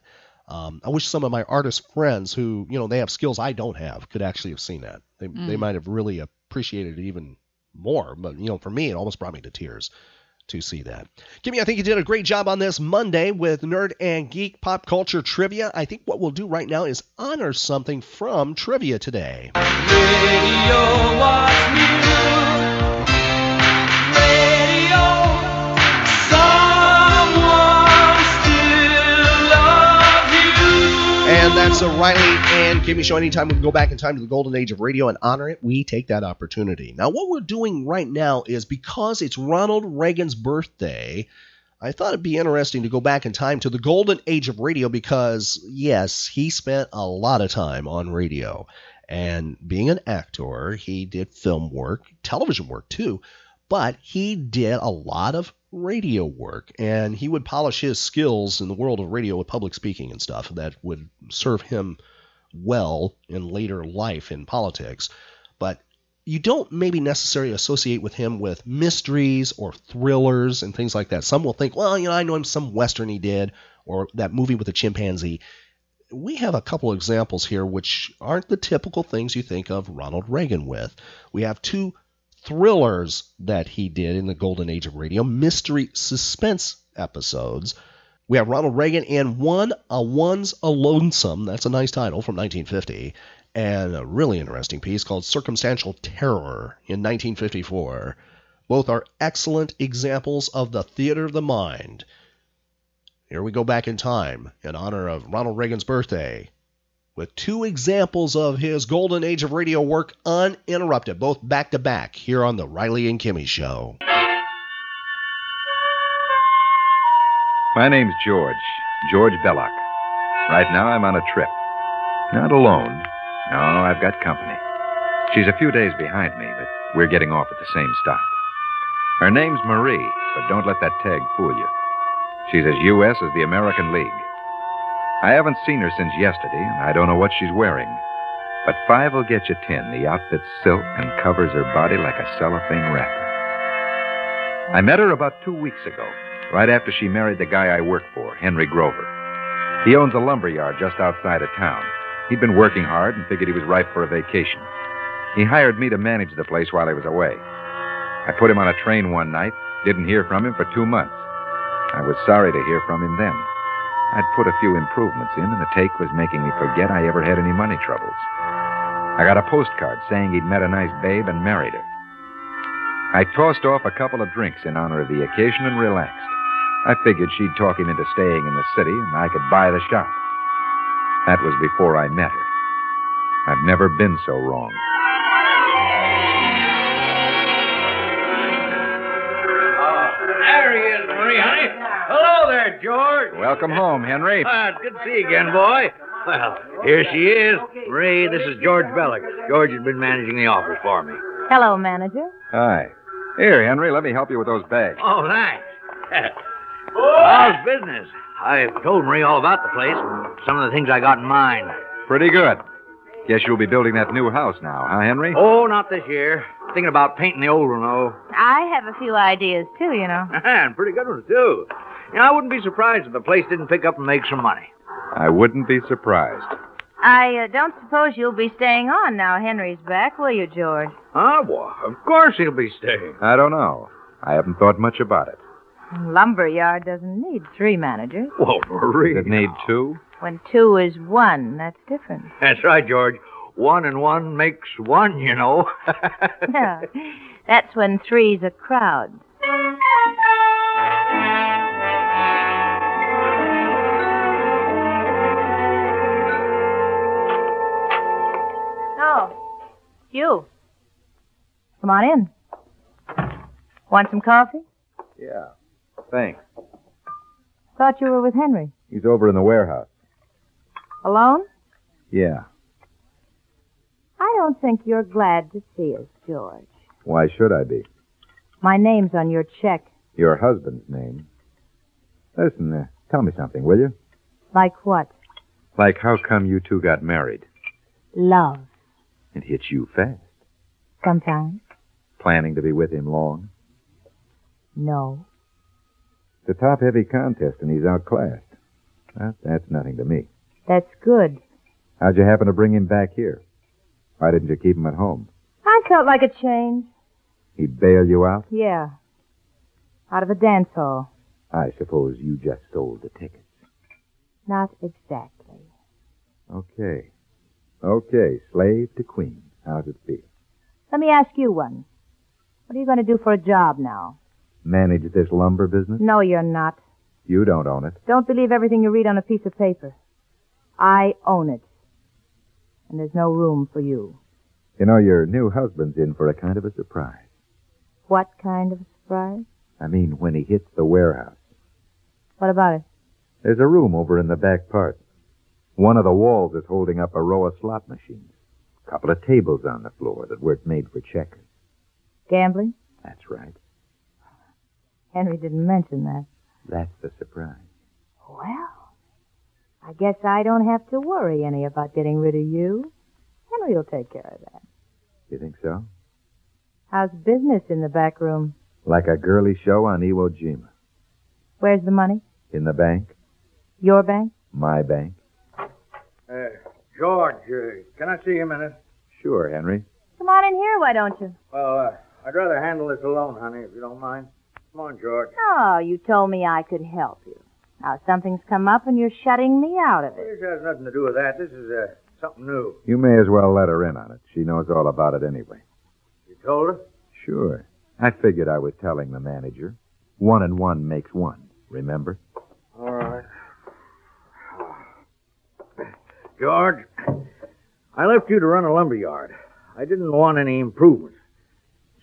Um, I wish some of my artist friends who you know they have skills I don't have could actually have seen that. They they Mm. might have really appreciated it even more. But you know, for me, it almost brought me to tears to see that. Kimmy, I think you did a great job on this Monday with Nerd and Geek Pop Culture Trivia. I think what we'll do right now is honor something from trivia today. Radio And that's a Riley and Kimmy show. Anytime we can go back in time to the golden age of radio and honor it, we take that opportunity. Now, what we're doing right now is because it's Ronald Reagan's birthday, I thought it'd be interesting to go back in time to the golden age of radio because, yes, he spent a lot of time on radio. And being an actor, he did film work, television work too, but he did a lot of radio work and he would polish his skills in the world of radio with public speaking and stuff that would serve him well in later life in politics. But you don't maybe necessarily associate with him with mysteries or thrillers and things like that. Some will think, well, you know, I know him some western he did or that movie with the chimpanzee. We have a couple examples here which aren't the typical things you think of Ronald Reagan with. We have two thrillers that he did in the golden age of radio, mystery suspense episodes. We have Ronald Reagan and One a One's a Lonesome. That's a nice title from 1950. And a really interesting piece called Circumstantial Terror in 1954. Both are excellent examples of the theater of the mind. Here we go back in time in honor of Ronald Reagan's birthday with two examples of his golden age of radio work uninterrupted, both back to back, here on The Riley and Kimmy Show. My name's George, George Belloc. Right now I'm on a trip. Not alone. No, I've got company. She's a few days behind me, but we're getting off at the same stop. Her name's Marie, but don't let that tag fool you. She's as U.S. as the American League. I haven't seen her since yesterday, and I don't know what she's wearing. But five will get you ten. The outfit's silk and covers her body like a cellophane wrapper. I met her about two weeks ago, right after she married the guy I work for, Henry Grover. He owns a lumber yard just outside of town. He'd been working hard and figured he was ripe for a vacation. He hired me to manage the place while he was away. I put him on a train one night, didn't hear from him for two months. I was sorry to hear from him then. I'd put a few improvements in, and the take was making me forget I ever had any money troubles. I got a postcard saying he'd met a nice babe and married her. I tossed off a couple of drinks in honor of the occasion and relaxed. I figured she'd talk him into staying in the city and I could buy the shop. That was before I met her. I've never been so wrong. George. Welcome home, Henry. Ah, it's good to see you again, boy. Well, here she is. Marie, this is George Belloc. George has been managing the office for me. Hello, manager. Hi. Here, Henry, let me help you with those bags. Oh, thanks. How's business? I've told Marie all about the place and some of the things I got in mind. Pretty good. Guess you'll be building that new house now, huh, Henry? Oh, not this year. Thinking about painting the old one, though. I have a few ideas, too, you know. and pretty good ones, too. You know, I wouldn't be surprised if the place didn't pick up and make some money. I wouldn't be surprised. I uh, don't suppose you'll be staying on now Henry's back, will you, George? Huh? Well, of course he'll be staying. I don't know. I haven't thought much about it. Lumber yard doesn't need three managers. Well, Marie. Does it need two? When two is one, that's different. That's right, George. One and one makes one, you know. yeah. That's when three's a crowd. You. Come on in. Want some coffee? Yeah. Thanks. Thought you were with Henry. He's over in the warehouse. Alone? Yeah. I don't think you're glad to see us, George. Why should I be? My name's on your check. Your husband's name. Listen, uh, tell me something, will you? Like what? Like how come you two got married? Love. It hits you fast. Sometimes. Planning to be with him long? No. It's a top heavy contest and he's outclassed. Well, that's nothing to me. That's good. How'd you happen to bring him back here? Why didn't you keep him at home? I felt like a change. He bailed you out? Yeah. Out of a dance hall. I suppose you just sold the tickets. Not exactly. Okay. Okay, slave to queen. How's it feel? Let me ask you one. What are you going to do for a job now? Manage this lumber business? No, you're not. You don't own it. Don't believe everything you read on a piece of paper. I own it. And there's no room for you. You know, your new husband's in for a kind of a surprise. What kind of a surprise? I mean, when he hits the warehouse. What about it? There's a room over in the back part. One of the walls is holding up a row of slot machines. A couple of tables on the floor that weren't made for checkers. Gambling? That's right. Henry didn't mention that. That's the surprise. Well, I guess I don't have to worry any about getting rid of you. Henry will take care of that. You think so? How's business in the back room? Like a girly show on Iwo Jima. Where's the money? In the bank? Your bank? My bank? Uh, George, uh, can I see you a minute? Sure, Henry. Come on in here, why don't you? Well, uh, I'd rather handle this alone, honey, if you don't mind. Come on, George. Oh, you told me I could help you. Now something's come up and you're shutting me out of it. This has nothing to do with that. This is uh, something new. You may as well let her in on it. She knows all about it anyway. You told her? Sure. I figured I was telling the manager. One and one makes one, remember? All right. George, I left you to run a lumber yard. I didn't want any improvements.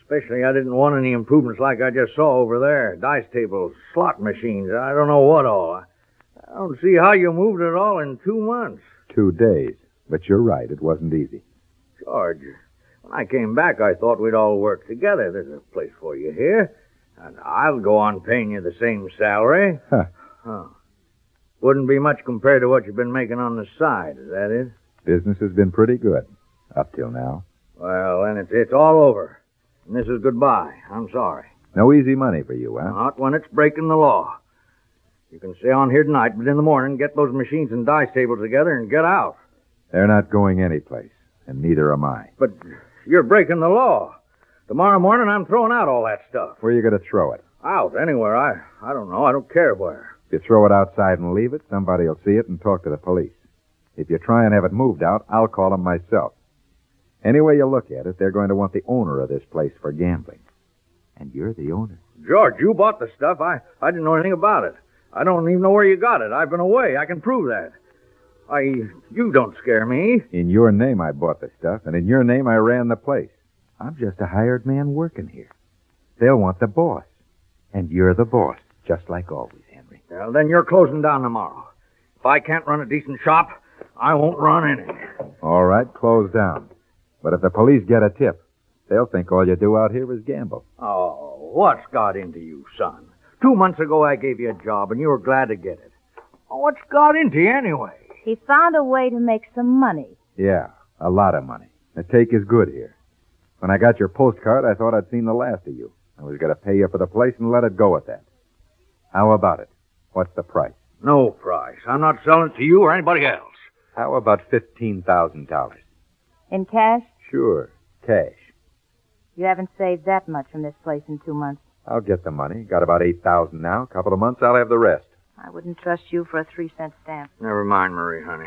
Especially, I didn't want any improvements like I just saw over there. Dice tables, slot machines, I don't know what all. I don't see how you moved it all in two months. Two days. But you're right, it wasn't easy. George, when I came back, I thought we'd all work together. There's a place for you here. And I'll go on paying you the same salary. Huh. Huh. Wouldn't be much compared to what you've been making on the side, is that it? Business has been pretty good up till now. Well, then it's, it's all over. And this is goodbye. I'm sorry. No easy money for you, huh? Not when it's breaking the law. You can stay on here tonight, but in the morning, get those machines and dice tables together and get out. They're not going anyplace, and neither am I. But you're breaking the law. Tomorrow morning, I'm throwing out all that stuff. Where are you going to throw it? Out, anywhere. I, I don't know. I don't care where. If you throw it outside and leave it, somebody will see it and talk to the police. If you try and have it moved out, I'll call them myself. Any way you look at it, they're going to want the owner of this place for gambling. And you're the owner. George, you bought the stuff. I, I didn't know anything about it. I don't even know where you got it. I've been away. I can prove that. I, you don't scare me. In your name, I bought the stuff, and in your name, I ran the place. I'm just a hired man working here. They'll want the boss. And you're the boss, just like always. Well, then you're closing down tomorrow. If I can't run a decent shop, I won't run any. All right, close down. But if the police get a tip, they'll think all you do out here is gamble. Oh, what's got into you, son? Two months ago, I gave you a job, and you were glad to get it. What's got into you anyway? He found a way to make some money. Yeah, a lot of money. The take is good here. When I got your postcard, I thought I'd seen the last of you. I was going to pay you for the place and let it go at that. How about it? What's the price? No price. I'm not selling it to you or anybody else. How about $15,000? In cash? Sure, cash. You haven't saved that much from this place in two months. I'll get the money. Got about 8000 now. A couple of months, I'll have the rest. I wouldn't trust you for a three cent stamp. Never mind, Marie, honey.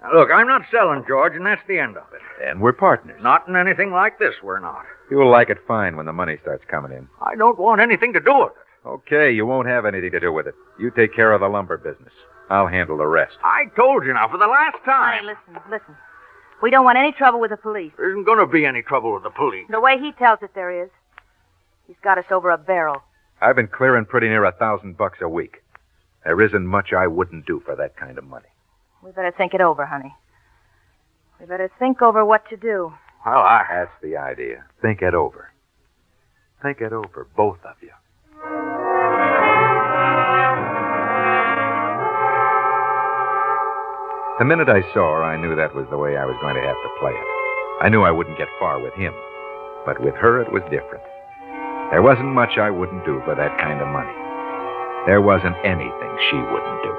Now, look, I'm not selling, George, and that's the end of it. And we're partners. Not in anything like this, we're not. You'll like it fine when the money starts coming in. I don't want anything to do with it. Okay, you won't have anything to do with it. You take care of the lumber business. I'll handle the rest. I told you now for the last time. Honey, listen, listen. We don't want any trouble with the police. There isn't going to be any trouble with the police. The way he tells it there is. He's got us over a barrel. I've been clearing pretty near a thousand bucks a week. There isn't much I wouldn't do for that kind of money. We better think it over, honey. We better think over what to do. Well, I. That's the idea. Think it over. Think it over, both of you. The minute I saw her, I knew that was the way I was going to have to play it. I knew I wouldn't get far with him. But with her, it was different. There wasn't much I wouldn't do for that kind of money. There wasn't anything she wouldn't do.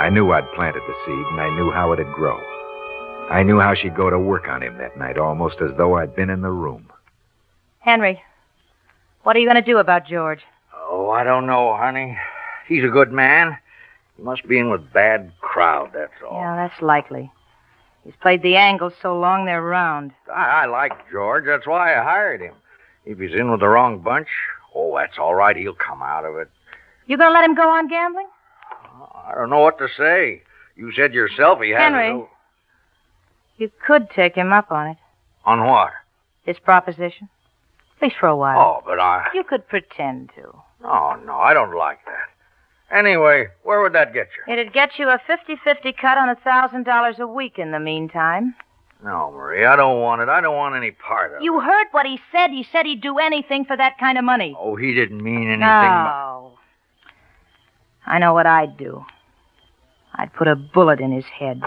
I knew I'd planted the seed, and I knew how it'd grow. I knew how she'd go to work on him that night, almost as though I'd been in the room. Henry, what are you going to do about George? Oh, I don't know, honey. He's a good man. He must be in with bad crowd, that's all. Yeah, that's likely. He's played the angles so long they're round. I, I like George. That's why I hired him. If he's in with the wrong bunch, oh, that's all right. He'll come out of it. You going to let him go on gambling? I don't know what to say. You said yourself he has Henry. no- You could take him up on it. On what? His proposition. At least for a while. Oh, but I. You could pretend to. Oh, no, I don't like that. Anyway, where would that get you? It'd get you a 50-50 cut on a $1,000 a week in the meantime. No, Marie, I don't want it. I don't want any part of it. You heard what he said. He said he'd do anything for that kind of money. Oh, he didn't mean anything. No. Oh. I know what I'd do. I'd put a bullet in his head.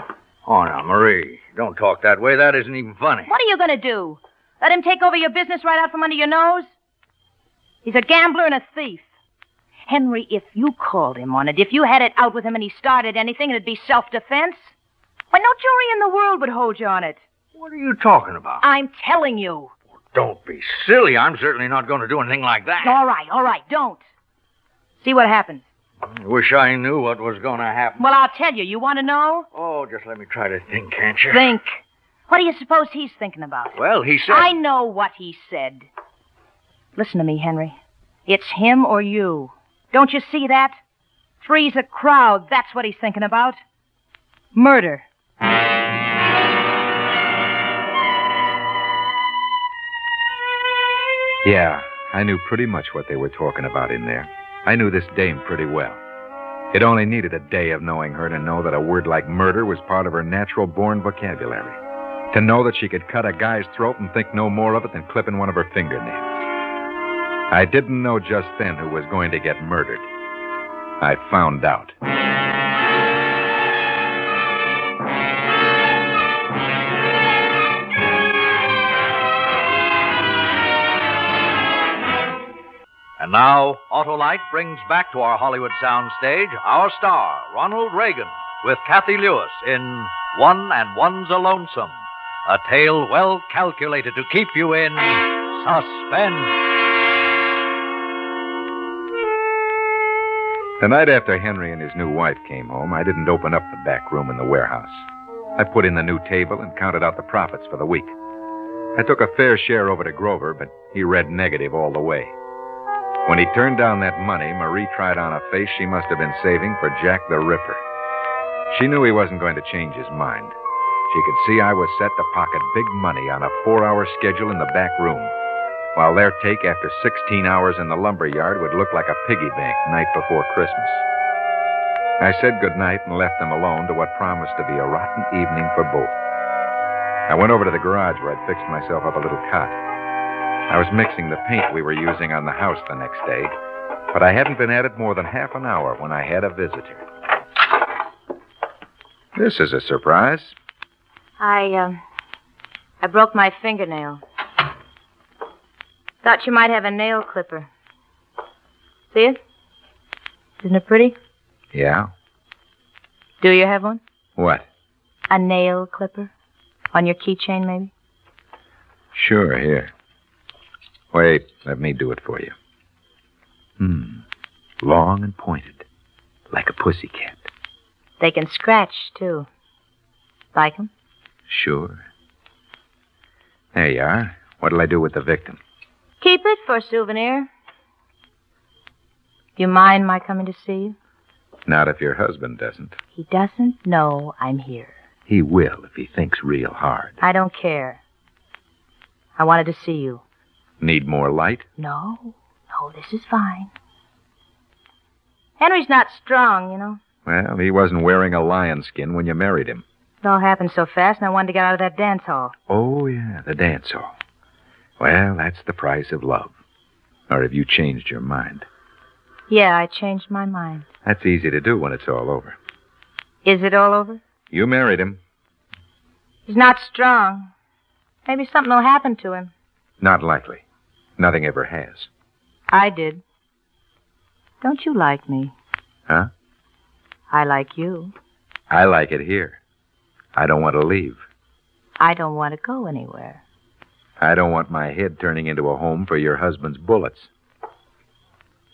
Oh, now, Marie, don't talk that way. That isn't even funny. What are you going to do? Let him take over your business right out from under your nose? He's a gambler and a thief. Henry, if you called him on it, if you had it out with him and he started anything, it'd be self-defense. Why, no jury in the world would hold you on it. What are you talking about? I'm telling you. Don't be silly. I'm certainly not going to do anything like that. All right, all right, don't. See what happens. I wish I knew what was going to happen. Well, I'll tell you. You want to know? Oh, just let me try to think, can't you? Think. What do you suppose he's thinking about? Well, he said. I know what he said. Listen to me, Henry. It's him or you. Don't you see that? Three's a crowd. That's what he's thinking about. Murder. Yeah, I knew pretty much what they were talking about in there. I knew this dame pretty well. It only needed a day of knowing her to know that a word like murder was part of her natural born vocabulary. To know that she could cut a guy's throat and think no more of it than clipping one of her fingernails. I didn't know just then who was going to get murdered. I found out. And now, Autolite brings back to our Hollywood soundstage our star, Ronald Reagan, with Cathy Lewis in One and One's a Lonesome, a tale well calculated to keep you in suspense. The night after Henry and his new wife came home, I didn't open up the back room in the warehouse. I put in the new table and counted out the profits for the week. I took a fair share over to Grover, but he read negative all the way. When he turned down that money, Marie tried on a face she must have been saving for Jack the Ripper. She knew he wasn't going to change his mind. She could see I was set to pocket big money on a four hour schedule in the back room, while their take after 16 hours in the lumber yard would look like a piggy bank night before Christmas. I said good night and left them alone to what promised to be a rotten evening for both. I went over to the garage where I'd fixed myself up a little cot. I was mixing the paint we were using on the house the next day, but I hadn't been at it more than half an hour when I had a visitor. This is a surprise. I, um, I broke my fingernail. Thought you might have a nail clipper. See it? Isn't it pretty? Yeah? Do you have one? What? A nail clipper? On your keychain, maybe? Sure, here. Wait, let me do it for you. Hmm. Long and pointed, like a pussy cat. They can scratch, too. Like 'em? Sure. There you are. What'll I do with the victim? Keep it for a souvenir. You mind my coming to see you? Not if your husband doesn't. He doesn't know I'm here. He will if he thinks real hard. I don't care. I wanted to see you. Need more light? No, no, this is fine. Henry's not strong, you know. Well, he wasn't wearing a lion skin when you married him. It all happened so fast, and I wanted to get out of that dance hall. Oh, yeah, the dance hall. Well, that's the price of love. Or have you changed your mind? Yeah, I changed my mind. That's easy to do when it's all over. Is it all over? You married him. He's not strong. Maybe something will happen to him. Not likely. Nothing ever has. I did. Don't you like me? Huh? I like you. I like it here. I don't want to leave. I don't want to go anywhere. I don't want my head turning into a home for your husband's bullets.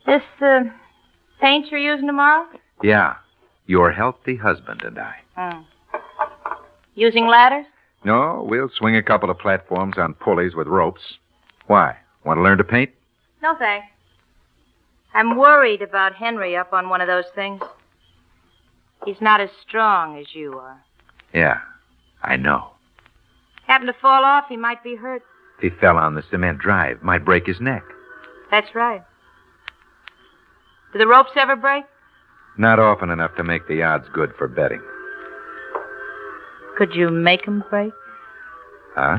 This, uh, paint you're using tomorrow? Yeah, your healthy husband and I. Hmm. Using ladders? No, we'll swing a couple of platforms on pulleys with ropes. Why? Want to learn to paint? No, thanks. I'm worried about Henry up on one of those things. He's not as strong as you are. Yeah, I know. Happen to fall off, he might be hurt. If he fell on the cement drive, might break his neck. That's right. Do the ropes ever break? Not often enough to make the odds good for betting. Could you make 'em break? Huh?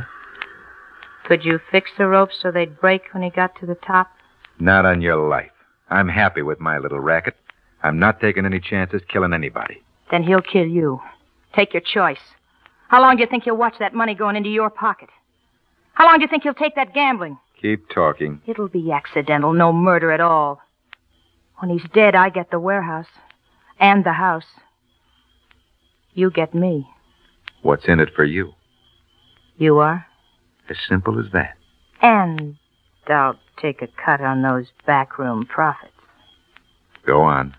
Could you fix the ropes so they'd break when he got to the top? Not on your life. I'm happy with my little racket. I'm not taking any chances killing anybody. Then he'll kill you. Take your choice. How long do you think he'll watch that money going into your pocket? How long do you think he'll take that gambling? Keep talking. It'll be accidental, no murder at all. When he's dead, I get the warehouse and the house. You get me. What's in it for you? You are? As simple as that. And I'll take a cut on those backroom profits. Go on.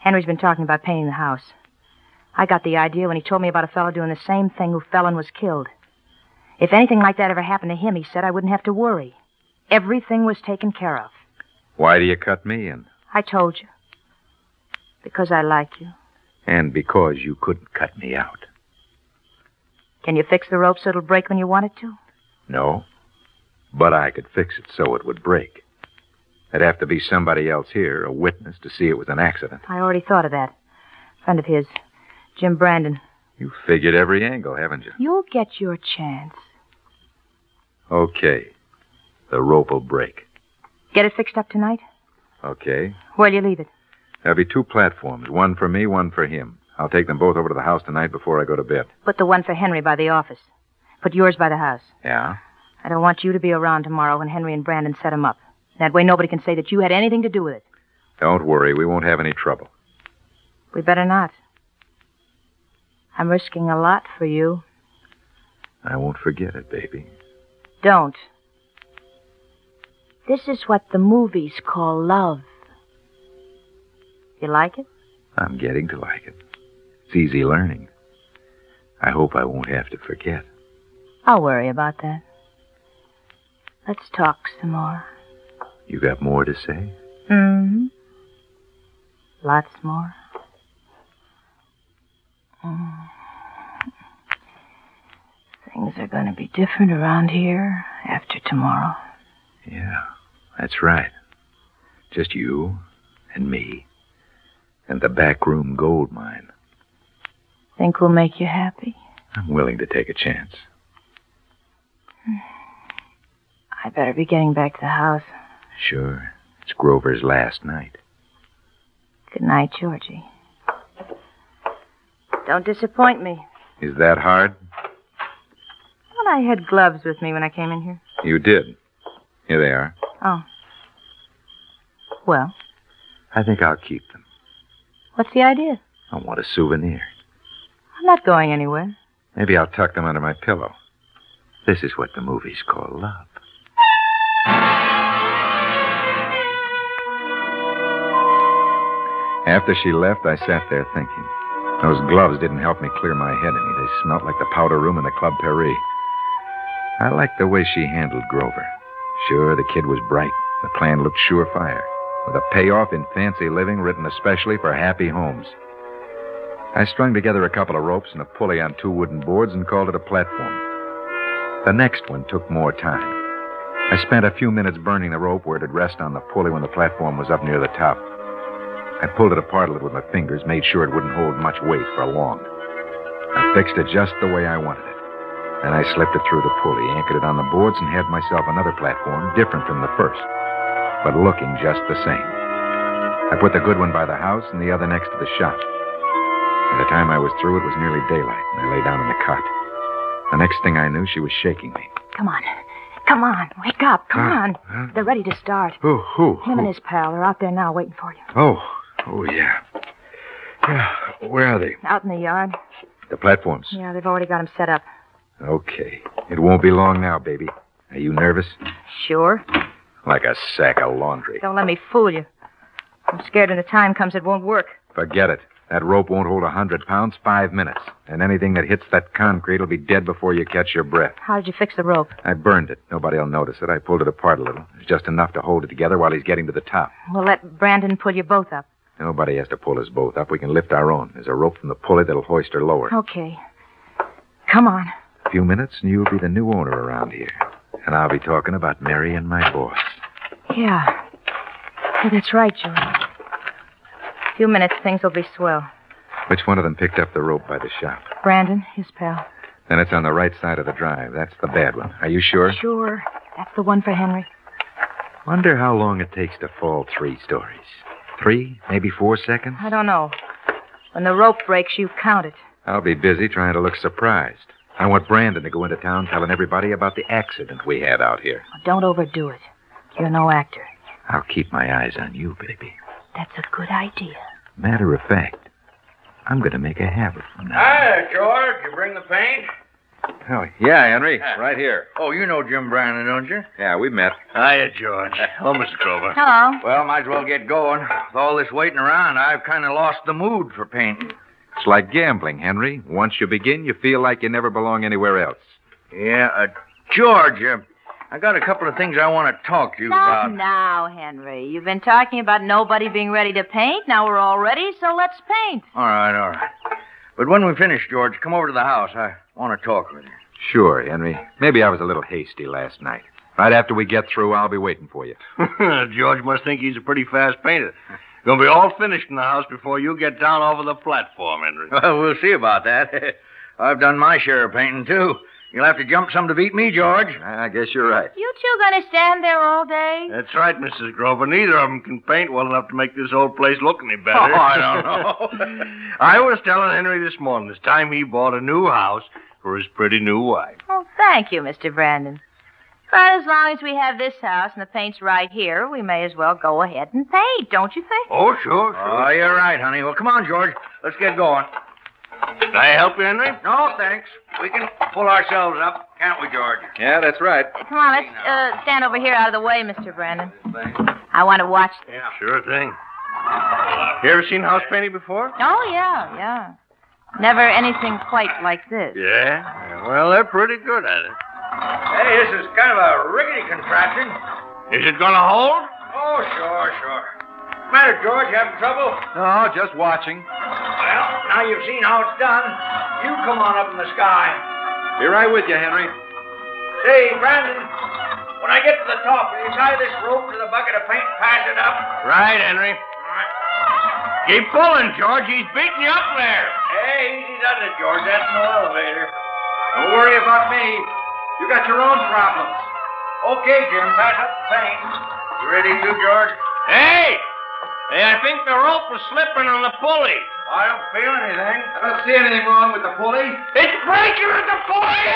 Henry's been talking about painting the house. I got the idea when he told me about a fellow doing the same thing who fell and was killed. If anything like that ever happened to him, he said, I wouldn't have to worry. Everything was taken care of. Why do you cut me in? I told you. Because I like you. And because you couldn't cut me out. Can you fix the rope so it'll break when you want it to? No. But I could fix it so it would break. There'd have to be somebody else here, a witness, to see it was an accident. I already thought of that. A Friend of his, Jim Brandon. You figured every angle, haven't you? You'll get your chance. Okay. The rope will break. Get it fixed up tonight? Okay. Where'll you leave it? There'll be two platforms, one for me, one for him. I'll take them both over to the house tonight before I go to bed. Put the one for Henry by the office. Put yours by the house. Yeah? I don't want you to be around tomorrow when Henry and Brandon set him up. That way nobody can say that you had anything to do with it. Don't worry, we won't have any trouble. We better not. I'm risking a lot for you. I won't forget it, baby. Don't. This is what the movies call love. You like it? I'm getting to like it. It's easy learning. I hope I won't have to forget. I'll worry about that. Let's talk some more. You got more to say? Mm-hmm. Lots more. Mm. Things are going to be different around here after tomorrow. Yeah, that's right. Just you and me and the backroom gold mine. Think we'll make you happy? I'm willing to take a chance. I better be getting back to the house. Sure. It's Grover's last night. Good night, Georgie. Don't disappoint me. Is that hard? Thought I had gloves with me when I came in here. You did. Here they are. Oh. Well, I think I'll keep them. what's the idea? I want a souvenir. I'm not going anywhere. Maybe I'll tuck them under my pillow. This is what the movies call love. After she left, I sat there thinking. Those gloves didn't help me clear my head any. They smelt like the powder room in the Club Paris. I liked the way she handled Grover. Sure, the kid was bright. The plan looked surefire, with a payoff in fancy living written especially for happy homes. I strung together a couple of ropes and a pulley on two wooden boards and called it a platform. The next one took more time. I spent a few minutes burning the rope where it'd rest on the pulley when the platform was up near the top. I pulled it apart a little with my fingers, made sure it wouldn't hold much weight for long. I fixed it just the way I wanted it. Then I slipped it through the pulley, anchored it on the boards, and had myself another platform, different from the first, but looking just the same. I put the good one by the house and the other next to the shop. By the time I was through, it was nearly daylight, and I lay down in the cot. The next thing I knew, she was shaking me. Come on. Come on. Wake up. Come on. They're ready to start. Who, who? Him and his pal They're out there now waiting for you. Oh, oh, yeah. Yeah, where are they? Out in the yard. The platforms. Yeah, they've already got them set up. Okay. It won't be long now, baby. Are you nervous? Sure. Like a sack of laundry. Don't let me fool you. I'm scared when the time comes it won't work. Forget it. That rope won't hold a hundred pounds five minutes. And anything that hits that concrete will be dead before you catch your breath. How did you fix the rope? I burned it. Nobody'll notice it. I pulled it apart a little. It's just enough to hold it together while he's getting to the top. We'll let Brandon pull you both up. Nobody has to pull us both up. We can lift our own. There's a rope from the pulley that'll hoist her lower. Okay. Come on. A few minutes, and you'll be the new owner around here. And I'll be talking about Mary and my boss. Yeah. Yeah, that's right, George. A few minutes, things will be swell. Which one of them picked up the rope by the shop? Brandon, his pal. Then it's on the right side of the drive. That's the bad one. Are you sure? Sure. That's the one for Henry. Wonder how long it takes to fall three stories. Three, maybe four seconds? I don't know. When the rope breaks, you count it. I'll be busy trying to look surprised. I want Brandon to go into town telling everybody about the accident we had out here. Don't overdo it. You're no actor. I'll keep my eyes on you, baby. That's a good idea. Matter of fact, I'm going to make a habit from now. Hi, George. You bring the paint? Oh, yeah, Henry. Right here. Oh, you know Jim Brandon, don't you? Yeah, we met. Hiya, George. Hello, Mr. Grover. Hello. Well, might as well get going. With all this waiting around, I've kind of lost the mood for painting. It's like gambling, Henry. Once you begin, you feel like you never belong anywhere else. Yeah, uh, George, uh, I got a couple of things I want to talk to you Not about. now, Henry. You've been talking about nobody being ready to paint. Now we're all ready, so let's paint. All right, all right. But when we finish, George, come over to the house. I want to talk with you. Sure, Henry. Maybe I was a little hasty last night. Right after we get through, I'll be waiting for you. George must think he's a pretty fast painter. Gonna be all finished in the house before you get down over the platform, Henry. Well, we'll see about that. I've done my share of painting, too. You'll have to jump some to beat me, George. I guess you're right. You two gonna stand there all day? That's right, Mrs. Grover. Neither of them can paint well enough to make this old place look any better. Oh, I don't know. I was telling Henry this morning it's time he bought a new house for his pretty new wife. Oh, thank you, Mr. Brandon. But as long as we have this house and the paint's right here, we may as well go ahead and paint, don't you think? Oh, sure, sure. Oh, you're right, honey. Well, come on, George. Let's get going. Can I help you, Henry? No, thanks. We can pull ourselves up, can't we, George? Yeah, that's right. Come on, let's uh, stand over here out of the way, Mr. Brandon. I want to watch this. Yeah, sure thing. You ever seen house painting before? Oh, yeah, yeah. Never anything quite like this. Yeah? Yeah, Well, they're pretty good at it. Hey, this is kind of a rickety contraption. Is it gonna hold? Oh, sure, sure. Matter, George? You Having trouble? No, just watching. Well, now you've seen how it's done. You come on up in the sky. Be right with you, Henry. Say, Brandon, when I get to the top, will you tie this rope to the bucket of paint and pass it up? Right, Henry. Keep pulling, George. He's beating you up there. Hey, easy does it, George. That's no elevator. Don't worry about me. You got your own problems. Okay, Jim, pass up the paint. You ready too, George? Hey! Hey, I think the rope was slipping on the pulley. I don't feel anything. I don't see anything wrong with the pulley. It's breaking at the pulley!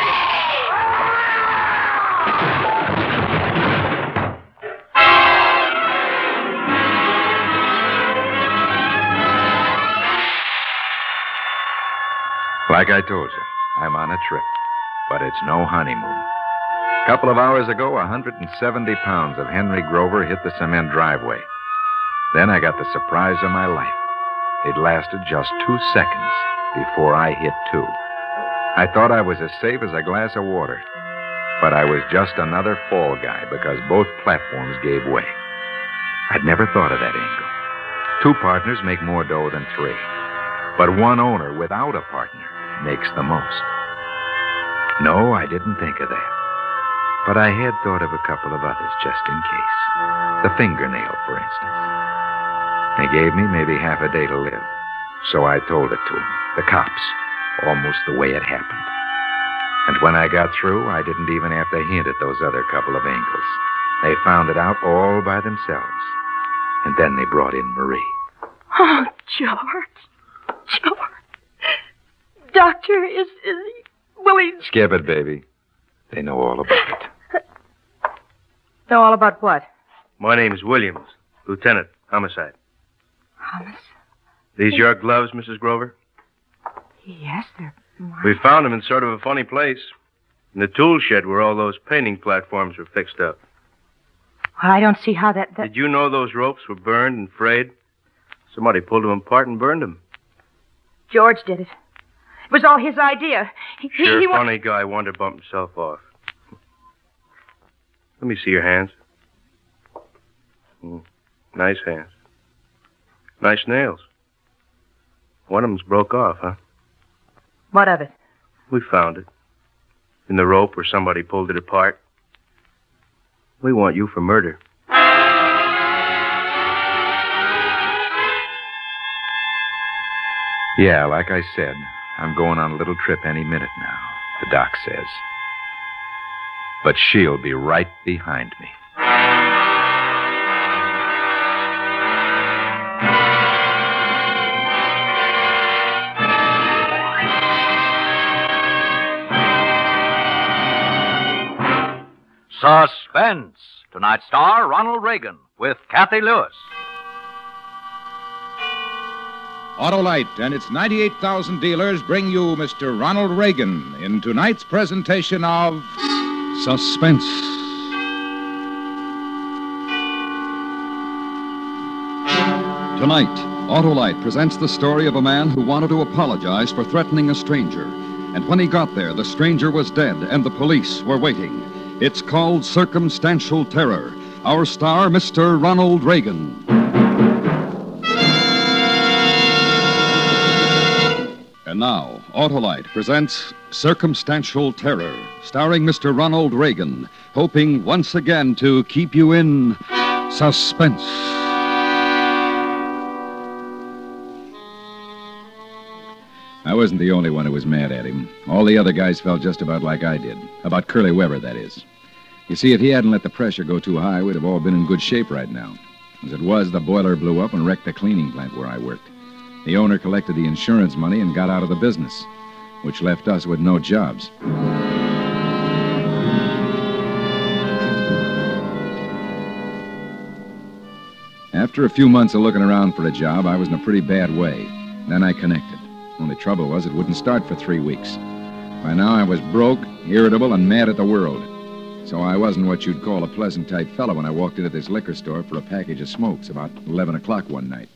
Like I told you, I'm on a trip, but it's no honeymoon. A couple of hours ago, 170 pounds of Henry Grover hit the cement driveway. Then I got the surprise of my life. It lasted just two seconds before I hit two. I thought I was as safe as a glass of water, but I was just another fall guy because both platforms gave way. I'd never thought of that angle. Two partners make more dough than three, but one owner without a partner makes the most. No, I didn't think of that. But I had thought of a couple of others just in case. The fingernail, for instance. They gave me maybe half a day to live. So I told it to them, the cops, almost the way it happened. And when I got through, I didn't even have to hint at those other couple of angles. They found it out all by themselves. And then they brought in Marie. Oh, George. George. Doctor, is, is he. Will he Skip it, baby. They know all about it. Know all about what? My name's Williams, Lieutenant, homicide. Thomas? These your gloves, Mrs. Grover? Yes, they're. We found them in sort of a funny place. In the tool shed where all those painting platforms were fixed up. Well, I don't see how that. that... Did you know those ropes were burned and frayed? Somebody pulled them apart and burned them. George did it. It was all his idea. He, he- Sure, he wa- funny guy wanted to bump himself off. Let me see your hands. Hmm, Nice hands. Nice nails. One of them's broke off, huh? What of it? We found it. In the rope where somebody pulled it apart. We want you for murder. Yeah, like I said, I'm going on a little trip any minute now, the doc says. But she'll be right behind me. Suspense. Tonight's star, Ronald Reagan, with Cathy Lewis. Autolite and its 98,000 dealers bring you Mr. Ronald Reagan in tonight's presentation of Suspense. Tonight, Autolite presents the story of a man who wanted to apologize for threatening a stranger. And when he got there, the stranger was dead and the police were waiting. It's called Circumstantial Terror. Our star, Mr. Ronald Reagan. And now, Autolite presents Circumstantial Terror, starring Mr. Ronald Reagan, hoping once again to keep you in suspense. I wasn't the only one who was mad at him. All the other guys felt just about like I did. About Curly Weber, that is. You see, if he hadn't let the pressure go too high, we'd have all been in good shape right now. As it was, the boiler blew up and wrecked the cleaning plant where I worked. The owner collected the insurance money and got out of the business, which left us with no jobs. After a few months of looking around for a job, I was in a pretty bad way. Then I connected. Only trouble was it wouldn't start for three weeks. By now I was broke, irritable, and mad at the world. So I wasn't what you'd call a pleasant type fellow when I walked into this liquor store for a package of smokes about 11 o'clock one night.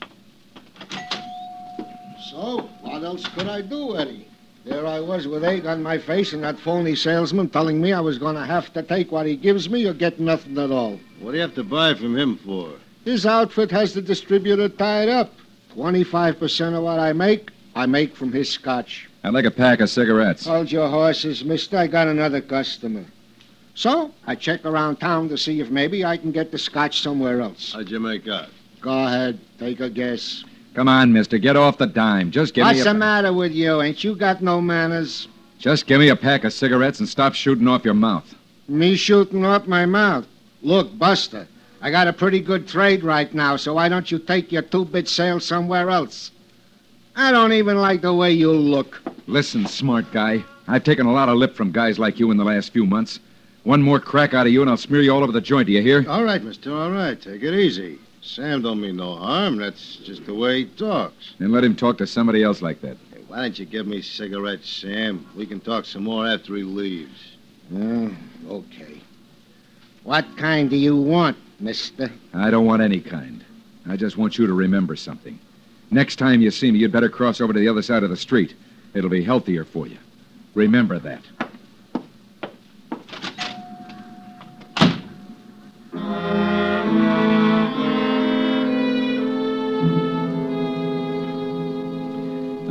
So, what else could I do, Eddie? There I was with egg on my face and that phony salesman telling me I was going to have to take what he gives me or get nothing at all. What do you have to buy from him for? His outfit has the distributor tied up. 25% of what I make, I make from his scotch. I'd like a pack of cigarettes. Hold your horses, mister. I got another customer. So, I check around town to see if maybe I can get the scotch somewhere else. How'd you make out? Go ahead, take a guess. Come on, mister, get off the dime. Just give What's me a... What's the matter with you? Ain't you got no manners? Just give me a pack of cigarettes and stop shooting off your mouth. Me shooting off my mouth. Look, Buster, I got a pretty good trade right now, so why don't you take your two-bit sale somewhere else? I don't even like the way you look. Listen, smart guy. I've taken a lot of lip from guys like you in the last few months. One more crack out of you and I'll smear you all over the joint, do you hear? All right, mister, all right. Take it easy. Sam don't mean no harm. That's just the way he talks. Then let him talk to somebody else like that. Hey, why don't you give me cigarettes, Sam? We can talk some more after he leaves. Uh, okay. What kind do you want, mister? I don't want any kind. I just want you to remember something. Next time you see me, you'd better cross over to the other side of the street. It'll be healthier for you. Remember that.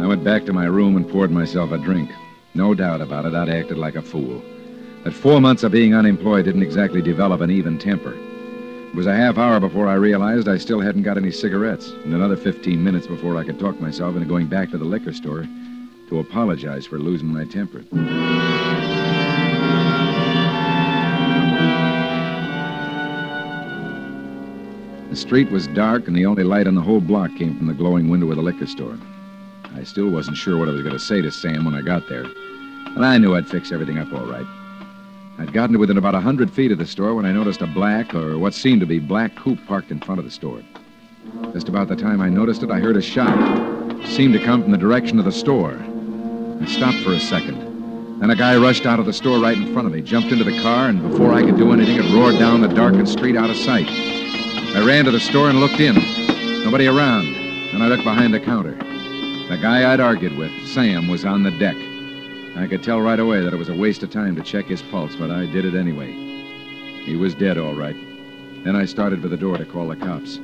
I went back to my room and poured myself a drink. No doubt about it, I'd acted like a fool. But four months of being unemployed didn't exactly develop an even temper. It was a half hour before I realized I still hadn't got any cigarettes, and another 15 minutes before I could talk myself into going back to the liquor store to apologize for losing my temper. The street was dark, and the only light on the whole block came from the glowing window of the liquor store. I still wasn't sure what I was going to say to Sam when I got there, but I knew I'd fix everything up all right. I'd gotten to within about a hundred feet of the store when I noticed a black, or what seemed to be black, coupe parked in front of the store. Just about the time I noticed it, I heard a shot. It seemed to come from the direction of the store. I stopped for a second. Then a guy rushed out of the store right in front of me, jumped into the car, and before I could do anything, it roared down the darkened street out of sight. I ran to the store and looked in. Nobody around. Then I looked behind the counter. The guy I'd argued with, Sam, was on the deck. I could tell right away that it was a waste of time to check his pulse, but I did it anyway. He was dead, all right. Then I started for the door to call the cops.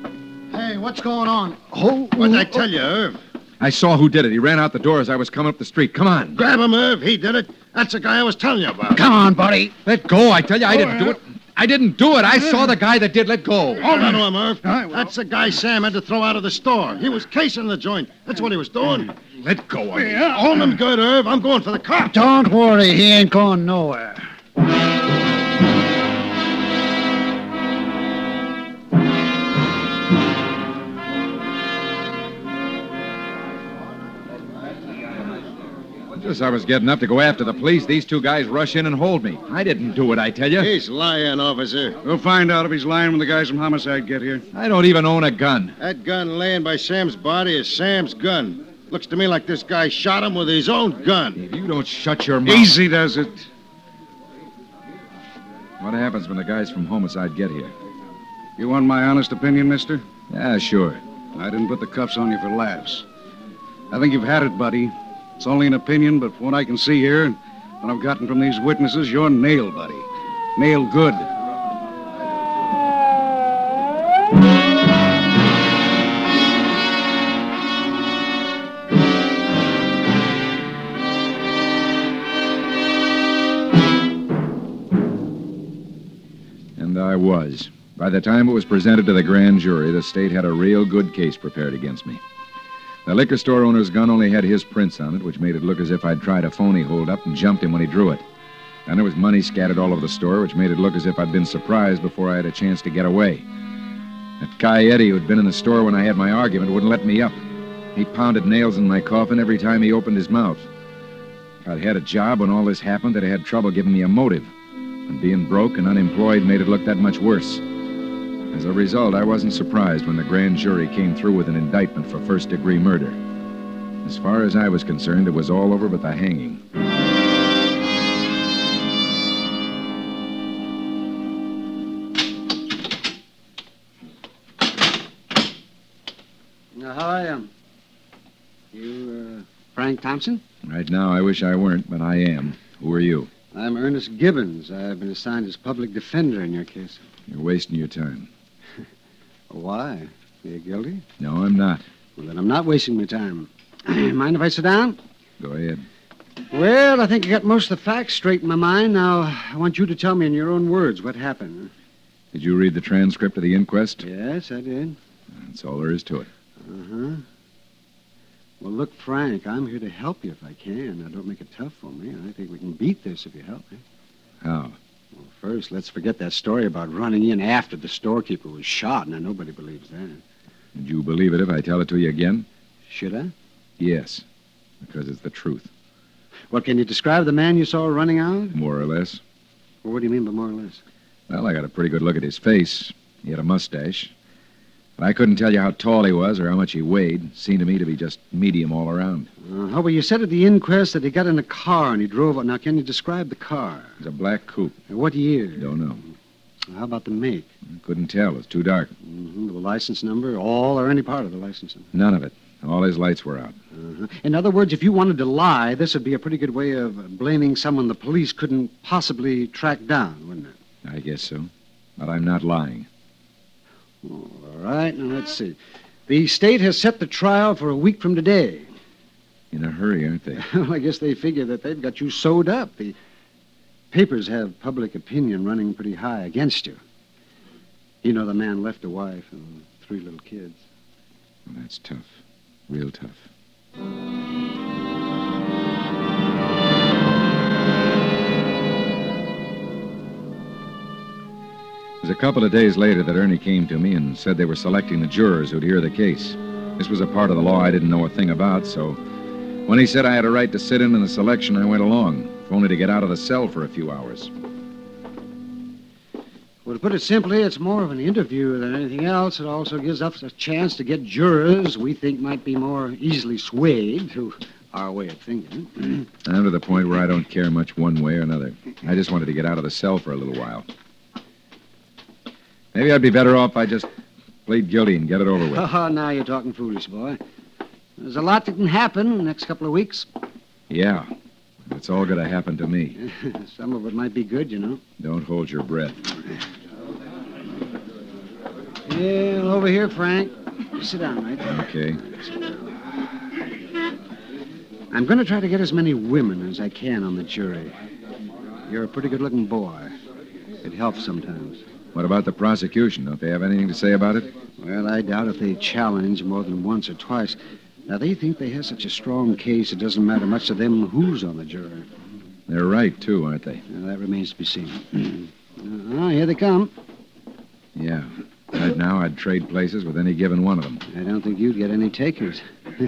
Hey, what's going on? Oh, what did I tell you, Irv? I saw who did it. He ran out the door as I was coming up the street. Come on. Grab him, Irv. He did it. That's the guy I was telling you about. Come on, buddy. Let go. I tell you, I didn't do it. I didn't do it. I saw the guy that did. Let go. Hold on to him, Irv. That's the guy Sam had to throw out of the store. He was casing the joint. That's what he was doing. Mm. Let go of me. Hold him good, Irv. I'm going for the cop. Don't worry, he ain't going nowhere. Just as I was getting up to go after the police, these two guys rush in and hold me. I didn't do it, I tell you. He's lying, officer. We'll find out if he's lying when the guys from homicide get here. I don't even own a gun. That gun laying by Sam's body is Sam's gun. Looks to me like this guy shot him with his own gun. If you don't shut your mouth. Easy does it. What happens when the guys from homicide get here? You want my honest opinion, mister? Yeah, sure. I didn't put the cuffs on you for laughs. I think you've had it, buddy. It's only an opinion, but from what I can see here and what I've gotten from these witnesses, you're nailed, buddy. Mail good. Was. By the time it was presented to the grand jury, the state had a real good case prepared against me. The liquor store owner's gun only had his prints on it, which made it look as if I'd tried a phony holdup and jumped him when he drew it. And there was money scattered all over the store, which made it look as if I'd been surprised before I had a chance to get away. That guy Eddie, who'd been in the store when I had my argument, wouldn't let me up. He pounded nails in my coffin every time he opened his mouth. I'd had a job when all this happened, they'd have had trouble giving me a motive. And being broke and unemployed made it look that much worse. As a result, I wasn't surprised when the grand jury came through with an indictment for first degree murder. As far as I was concerned, it was all over but the hanging. Now, how I am? You, uh, Frank Thompson? Right now, I wish I weren't, but I am. Who are you? I'm Ernest Gibbons. I've been assigned as public defender in your case. You're wasting your time. Why? Are you guilty? No, I'm not. Well, then I'm not wasting my time. Mind if I sit down? Go ahead. Well, I think I got most of the facts straight in my mind. Now, I want you to tell me in your own words what happened. Did you read the transcript of the inquest? Yes, I did. That's all there is to it. Uh-huh. Well, look, Frank, I'm here to help you if I can. Now, don't make it tough for me. I think we can beat this if you help me. How? Well, first, let's forget that story about running in after the storekeeper was shot. Now, nobody believes that. Would you believe it if I tell it to you again? Should I? Yes, because it's the truth, Well, can you describe the man you saw running out? more or less. Well, what do you mean by more or less? Well, I got a pretty good look at his face. He had a mustache. But I couldn't tell you how tall he was or how much he weighed. Seemed to me to be just medium all around. Uh, well, you said at the inquest that he got in a car and he drove. Now, can you describe the car? It was a black coupe. What year? Don't know. How about the make? Couldn't tell. It's too dark. hmm The license number, all or any part of the license number. None of it. All his lights were out. Uh-huh. In other words, if you wanted to lie, this would be a pretty good way of blaming someone the police couldn't possibly track down, wouldn't it? I guess so. But I'm not lying. All right, now let's see. The state has set the trial for a week from today. In a hurry, aren't they? Well, I guess they figure that they've got you sewed up. The papers have public opinion running pretty high against you. You know, the man left a wife and three little kids. Well, that's tough. Real tough. Was a couple of days later that Ernie came to me and said they were selecting the jurors who'd hear the case. This was a part of the law I didn't know a thing about, so when he said I had a right to sit in on the selection, I went along, if only to get out of the cell for a few hours. Well, to put it simply, it's more of an interview than anything else. It also gives us a chance to get jurors we think might be more easily swayed to our way of thinking. I'm to the point where I don't care much one way or another. I just wanted to get out of the cell for a little while. Maybe I'd be better off if I just plead guilty and get it over with. Oh, now you're talking foolish, boy. There's a lot that can happen in the next couple of weeks. Yeah. It's all going to happen to me. Some of it might be good, you know. Don't hold your breath. Yeah, over here, Frank. Sit down, right? Okay. I'm going to try to get as many women as I can on the jury. You're a pretty good-looking boy. It helps sometimes. What about the prosecution? Don't they have anything to say about it? Well, I doubt if they challenge more than once or twice. Now, they think they have such a strong case, it doesn't matter much to them who's on the jury. They're right, too, aren't they? Now, that remains to be seen. Ah, here they come. Yeah. Right now, I'd trade places with any given one of them. I don't think you'd get any takers. oh,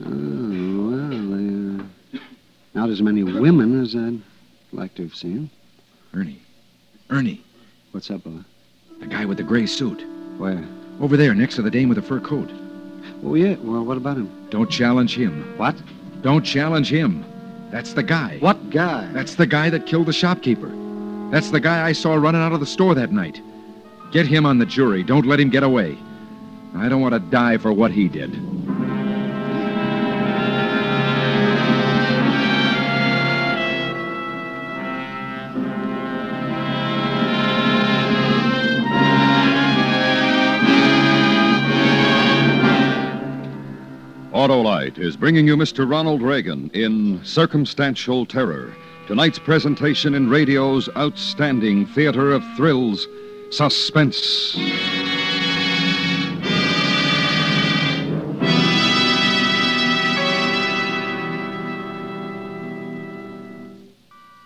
well, uh, not as many women as I'd like to have seen. Ernie. Ernie. What's up, Bella? The guy with the gray suit. Where? Over there, next to the dame with the fur coat. Oh, yeah. Well, what about him? Don't challenge him. What? Don't challenge him. That's the guy. What guy? That's the guy that killed the shopkeeper. That's the guy I saw running out of the store that night. Get him on the jury. Don't let him get away. I don't want to die for what he did. Is bringing you Mr. Ronald Reagan in Circumstantial Terror. Tonight's presentation in radio's outstanding theater of thrills, Suspense.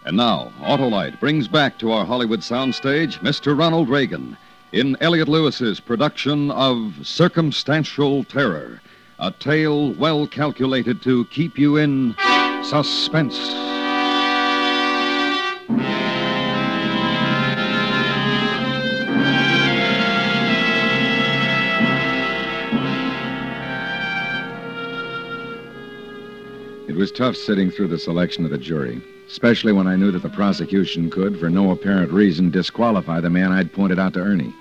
And now, Autolite brings back to our Hollywood soundstage Mr. Ronald Reagan in Elliot Lewis's production of Circumstantial Terror, a tale well calculated to keep you in suspense. It was tough sitting through the selection of the jury, especially when I knew that the prosecution could, for no apparent reason, disqualify the man I'd pointed out to Ernie.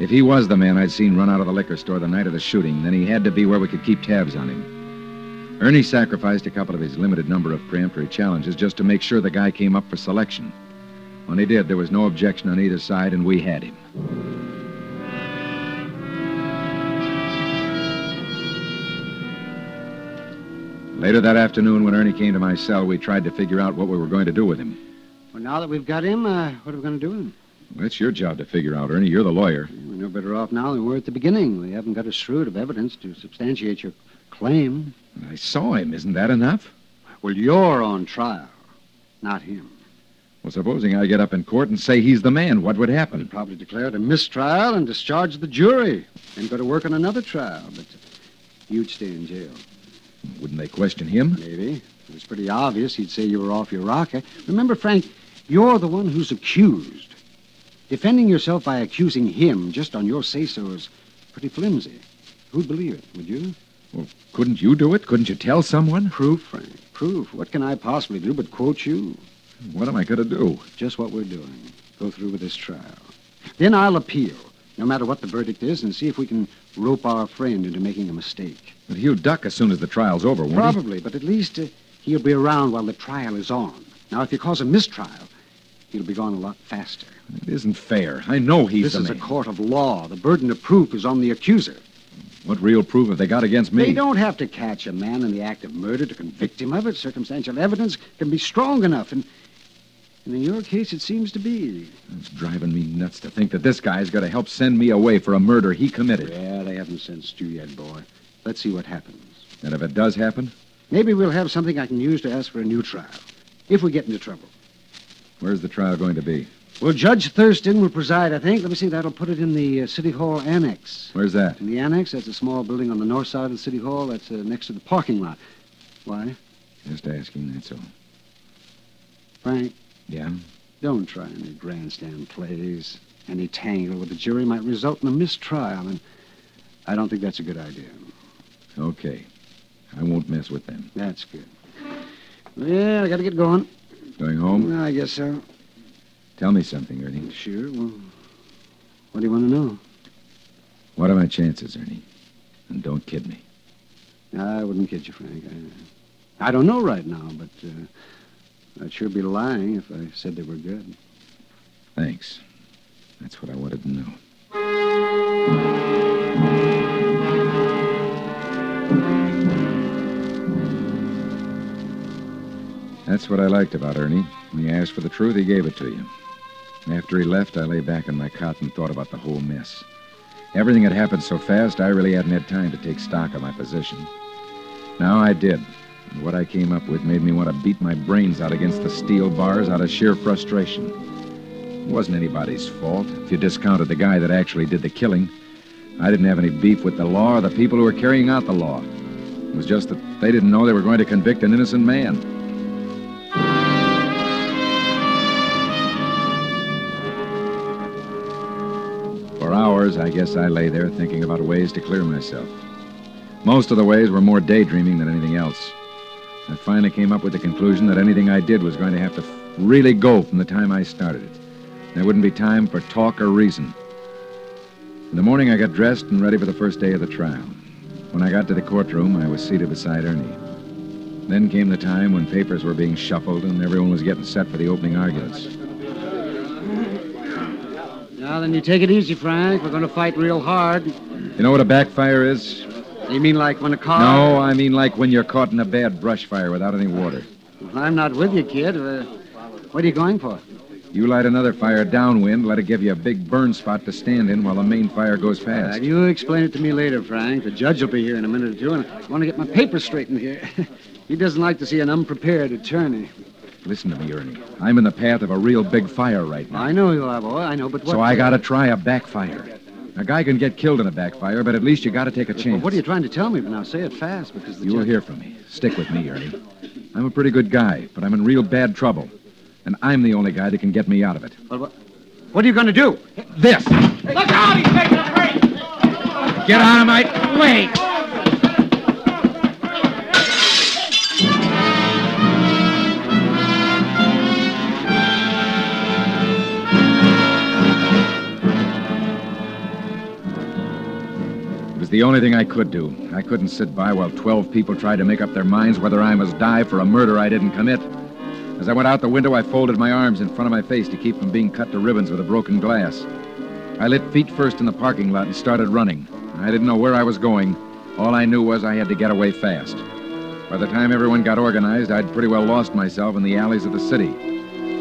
If he was the man I'd seen run out of the liquor store the night of the shooting, then he had to be where we could keep tabs on him. Ernie sacrificed a couple of his limited number of peremptory challenges just to make sure the guy came up for selection. When he did, there was no objection on either side, and we had him. Later that afternoon, when Ernie came to my cell, we tried to figure out what we were going to do with him. Well, now that we've got him, uh, what are we going to do with him? It's your job to figure out, Ernie. You're the lawyer. We're no better off now than we were at the beginning. We haven't got a shred of evidence to substantiate your claim. I saw him. Isn't that enough? Well, you're on trial, not him. Well, supposing I get up in court and say he's the man, what would happen? Probably declare it a mistrial and discharge the jury and go to work on another trial. But you'd stay in jail. Wouldn't they question him? Maybe. It was pretty obvious he'd say you were off your rocker. Remember, Frank, you're the one who's accused. Defending yourself by accusing him just on your say-so is pretty flimsy. Who'd believe it? Would you? Well, couldn't you do it? Couldn't you tell someone? Proof, Frank. Proof. What can I possibly do but quote you? What am I going to do? Just what we're doing. Go through with this trial. Then I'll appeal, no matter what the verdict is, and see if we can rope our friend into making a mistake. But he'll duck as soon as the trial's over, won't Probably, but at least uh, he'll be around while the trial is on. Now, if you cause a mistrial, he'll be gone a lot faster. It isn't fair. I know he's this is man. a court of law. The burden of proof is on the accuser. What real proof have they got against me? They don't have to catch a man in the act of murder to convict him of it. Circumstantial evidence can be strong enough, and, and in your case, it seems to be. It's driving me nuts to think that this guy's got to help send me away for a murder he committed. Yeah, they haven't sentenced you yet, boy. Let's see what happens. And if it does happen, Maybe we'll have something I can use to ask for a new trial, if we get into trouble. Where's the trial going to be? Well, Judge Thurston will preside, I think. Let me see, that'll put it in the uh, City Hall Annex. Where's that? In the annex, that's a small building on the north side of the City Hall. That's uh, next to the parking lot. Why? Just asking, that's all. Frank, Yeah? don't try any grandstand plays. Any tangle with the jury might result in a mistrial, and I don't think that's a good idea. Okay. I won't mess with them. That's good. Yeah, I gotta get going. Going home? I guess so. Tell me something, Ernie. Sure. Well, what do you want to know? What are my chances, Ernie? And don't kid me. I wouldn't kid you, Frank. I, I don't know right now, but uh, I'd sure be lying if I said they were good. Thanks. That's what I wanted to know. That's what I liked about Ernie. When he asked for the truth, he gave it to you. After he left, I lay back in my cot and thought about the whole mess. Everything had happened so fast, I really hadn't had time to take stock of my position. Now I did. And what I came up with made me want to beat my brains out against the steel bars out of sheer frustration. It wasn't anybody's fault, if you discounted the guy that actually did the killing. I didn't have any beef with the law or the people who were carrying out the law. It was just that they didn't know they were going to convict an innocent man. Hours, I guess I lay there thinking about ways to clear myself. Most of the ways were more daydreaming than anything else. I finally came up with the conclusion that anything I did was going to have to really go from the time I started it. There wouldn't be time for talk or reason. In the morning, I got dressed and ready for the first day of the trial. When I got to the courtroom, I was seated beside Ernie. Then came the time when papers were being shuffled and everyone was getting set for the opening arguments. Now then, you take it easy, Frank. We're going to fight real hard. You know what a backfire is? You mean like when a car... No, I mean like when you're caught in a bad brush fire without any water. Well, I'm not with you, kid. Uh, what are you going for? You light another fire downwind, let it give you a big burn spot to stand in while the main fire goes Uh, fast. you explain it to me later, Frank. The judge will be here in a minute or two, and I want to get my papers straightened here. he doesn't like to see an unprepared attorney. Listen to me, Ernie. I'm in the path of a real big fire right now. I know you are, boy. I know, but what... So I gotta try a backfire. A guy can get killed in a backfire, but at least you gotta take a chance. What are you trying to tell me? But now say it fast, because the You will judge... hear from me. Stick with me, Ernie. I'm a pretty good guy, but I'm in real bad trouble. And I'm the only guy that can get me out of it. Well, what, what are you going to do? This! Look out! He's taking a break! Get out of my way! The only thing I could do. I couldn't sit by while 12 people tried to make up their minds whether I must die for a murder I didn't commit. As I went out the window, I folded my arms in front of my face to keep from being cut to ribbons with a broken glass. I lit feet first in the parking lot and started running. I didn't know where I was going. All I knew was I had to get away fast. By the time everyone got organized, I'd pretty well lost myself in the alleys of the city.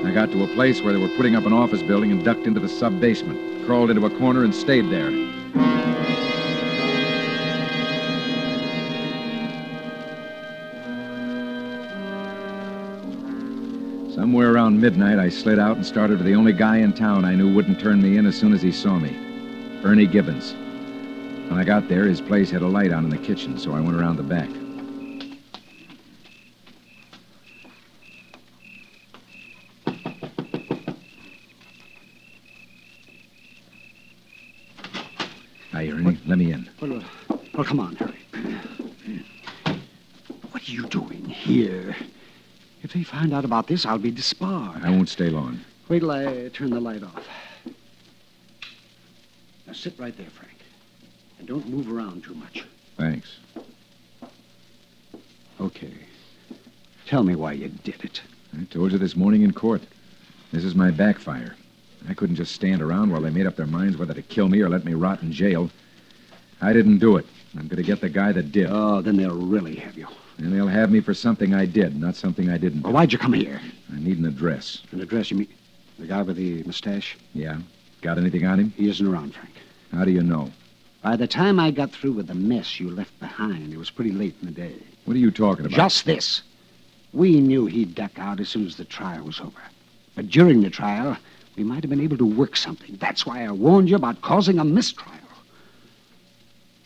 I got to a place where they were putting up an office building and ducked into the sub basement, crawled into a corner and stayed there. Somewhere around midnight, I slid out and started for the only guy in town I knew wouldn't turn me in as soon as he saw me Ernie Gibbons. When I got there, his place had a light on in the kitchen, so I went around the back. Hi, Ernie. Let me in. Well, uh, well, come on, hurry. What are you doing here? If they find out about this, I'll be disbarred. I won't stay long. Wait till I turn the light off. Now sit right there, Frank. And don't move around too much. Thanks. Okay. Tell me why you did it. I told you this morning in court. This is my backfire. I couldn't just stand around while they made up their minds whether to kill me or let me rot in jail. I didn't do it. I'm going to get the guy that did. Oh, then they'll really have you. And they'll have me for something I did, not something I didn't. Well, why'd you come here? I need an address. An address, you mean? The guy with the mustache? Yeah? Got anything on him? He isn't around, Frank. How do you know? By the time I got through with the mess you left behind, it was pretty late in the day. What are you talking about? Just this. We knew he'd duck out as soon as the trial was over. But during the trial, we might have been able to work something. That's why I warned you about causing a mistrial.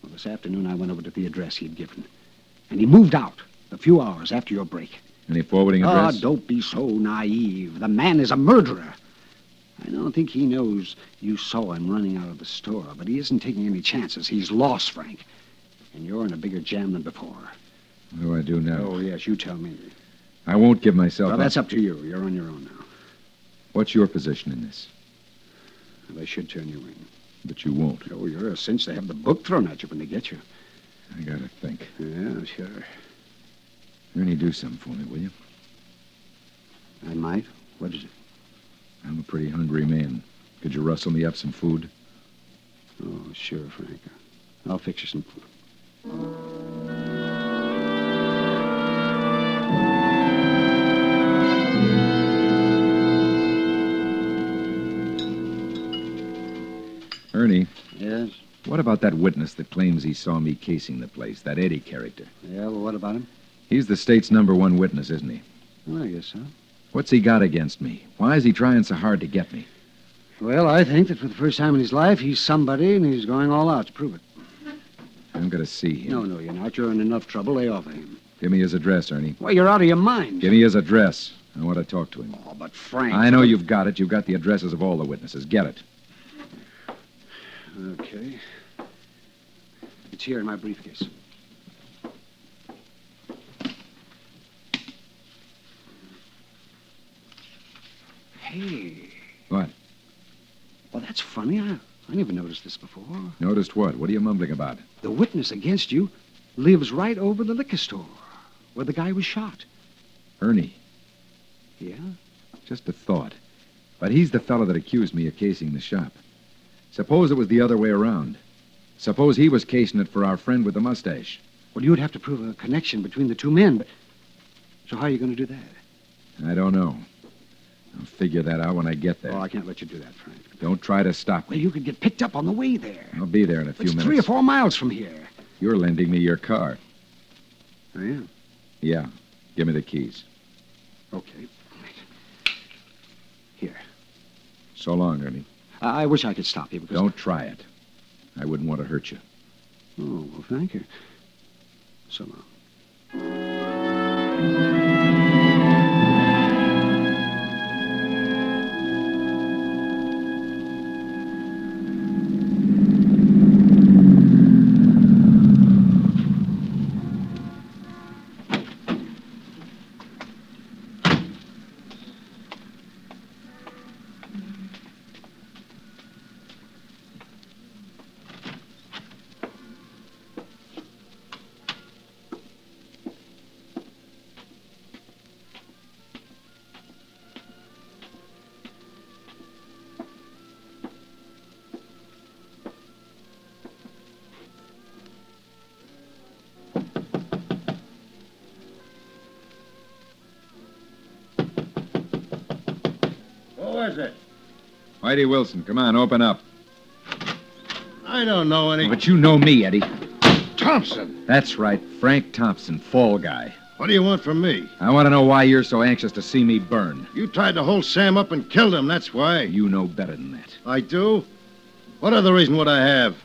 Well, this afternoon I went over to the address he'd given. And he moved out a few hours after your break. Any forwarding Ah, address? don't be so naive. The man is a murderer. I don't think he knows you saw him running out of the store, but he isn't taking any chances. He's lost, Frank. And you're in a bigger jam than before. What do I do now? Oh, yes, you tell me. I won't give myself Well, up. that's up to you. You're on your own now. What's your position in this? They should turn you in. But you won't. Oh, you're a cinch to have the book thrown at you when they get you. I gotta think. Yeah, sure. Ernie, do something for me, will you? I might. What is it? I'm a pretty hungry man. Could you rustle me up some food? Oh, sure, Frank. I'll fix you some food. Ernie, Yes? What about that witness that claims he saw me casing the place, that Eddie character? Yeah, well, what about him? He's the state's number one witness, isn't he? Well, I guess so. What's he got against me? Why is he trying so hard to get me? Well, I think that for the first time in his life, he's somebody, and he's going all out to prove it. I'm going to see him. No, no, you're not. You're in enough trouble. Lay off of him. Give me his address, Ernie. Well, you're out of your mind. Give me his address. I want to talk to him. Oh, but Frank. I know you've got it. You've got the addresses of all the witnesses. Get it. Okay. It's here in my briefcase. Hey. What? Well, that's funny. I, I never noticed this before. Noticed what? What are you mumbling about? The witness against you lives right over the liquor store where the guy was shot. Ernie. Yeah? Just a thought. But he's the fellow that accused me of casing the shop. Suppose it was the other way around. Suppose he was casing it for our friend with the mustache. Well, you would have to prove a connection between the two men, but. So how are you going to do that? I don't know. I'll figure that out when I get there. Oh, I can't let you do that, Frank. Don't try to stop me. Well, you could get picked up on the way there. I'll be there in a few It's minutes. three or four miles from here. You're lending me your car. I am. Yeah. Give me the keys. Okay. Here. So long, Ernie. I, I wish I could stop you because. Don't try it. I wouldn't want to hurt you. Oh, well, thank you. So long. Whitey Wilson, come on, open up. I don't know any. But you know me, Eddie. Thompson. That's right, Frank Thompson, fall guy. What do you want from me? I want to know why you're so anxious to see me burn. You tried to hold Sam up and killed him, that's why. You know better than that. I do? What other reason would I have?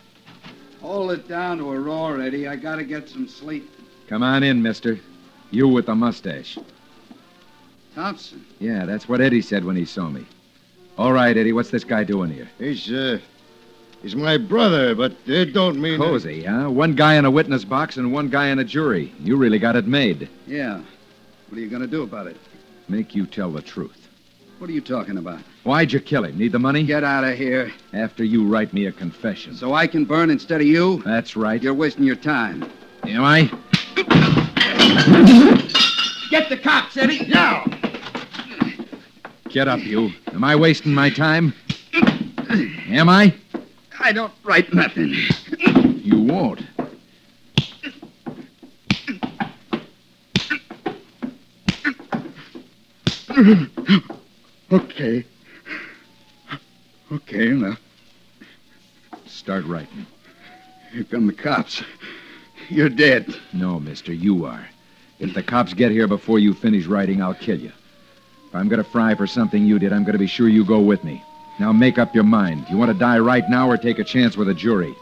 Hold it down to a roar, Eddie. I gotta get some sleep. Come on in, mister. You with the mustache. Thompson. Yeah, that's what Eddie said when he saw me. All right, Eddie, what's this guy doing here? He's, uh, he's my brother, but it don't mean. that- Cozy, huh? One guy in a witness box and one guy in a jury. You really got it made. Yeah. What are you gonna do about it? Make you tell the truth. What are you talking about? Why'd you kill him? Need the money? Get out of here. After you write me a confession. So I can burn instead of you? That's right. You're wasting your time. Am I? Get the cops, Eddie. Now. Get up, you. Am I wasting my time? Am I? I don't write nothing. You won't. okay. Okay, now. Start writing. Here come the cops. You're dead. No, mister, you are. If the cops get here before you finish writing, I'll kill you. If I'm going to fry for something you did, I'm going to be sure you go with me. Now make up your mind. You want to die right now or take a chance with a jury?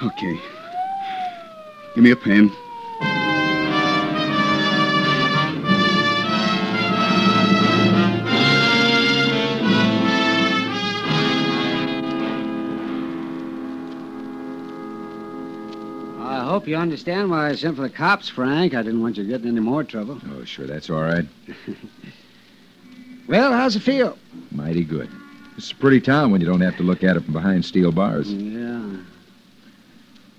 Okay. Give me a pen. Hope you understand why I sent for the cops, Frank. I didn't want you getting any more trouble. Oh, sure, that's all right. Well, how's it feel? Mighty good. It's a pretty town when you don't have to look at it from behind steel bars. Yeah.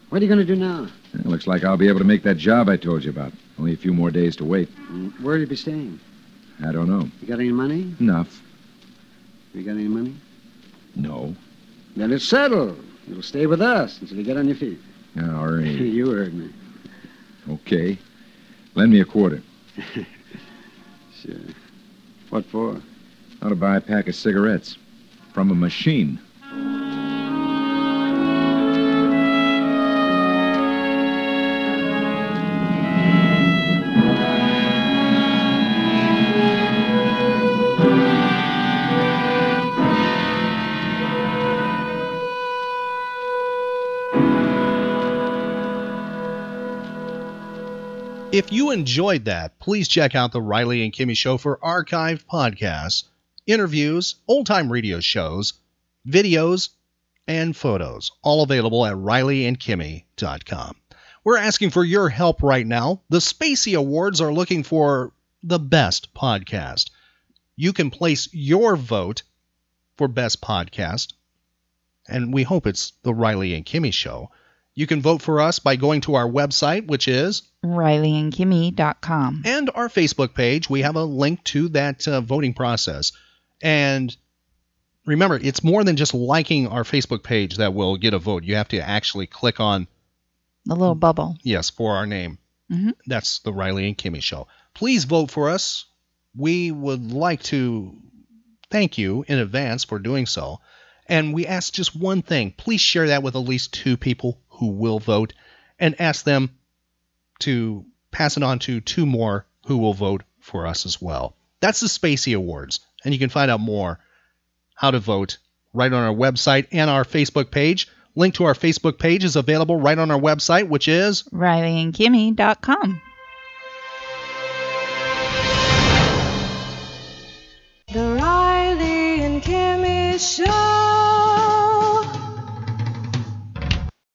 What are you going to do now? It looks like I'll be able to make that job I told you about. Only a few more days to wait. Mm, Where'll you be staying? I don't know. You got any money? Enough. You got any money? No. Then it's settled. You'll stay with us until you get on your feet. All right. you heard me. Okay. Lend me a quarter. Sure. What for? How to buy a pack of cigarettes. From a machine. You enjoyed that, please check out the Riley and Kimmy Show for archived podcasts, interviews, old time radio shows, videos, and photos, all available at rileyandkimmy.com. We're asking for your help right now. The Spacey Awards are looking for the best podcast. You can place your vote for best podcast, and we hope it's the Riley and Kimmy Show. You can vote for us by going to our website, which is RileyandKimmy.com. and our Facebook page. We have a link to that uh, voting process. And remember, it's more than just liking our Facebook page that will get a vote. You have to actually click on The little bubble. yes for our name. Mhm. That's the Riley and Kimmy show. Please vote for us. We would like to thank you in advance for doing so. And we ask just one thing. Please share that with at least two people who will vote and ask them to pass it on to two more who will vote for us as well. That's the Spacey Awards. And you can find out more how to vote right on our website and our Facebook page. Link to our Facebook page is available right on our website, which is RileyandKimmy.com. The Riley and Kimmy Show.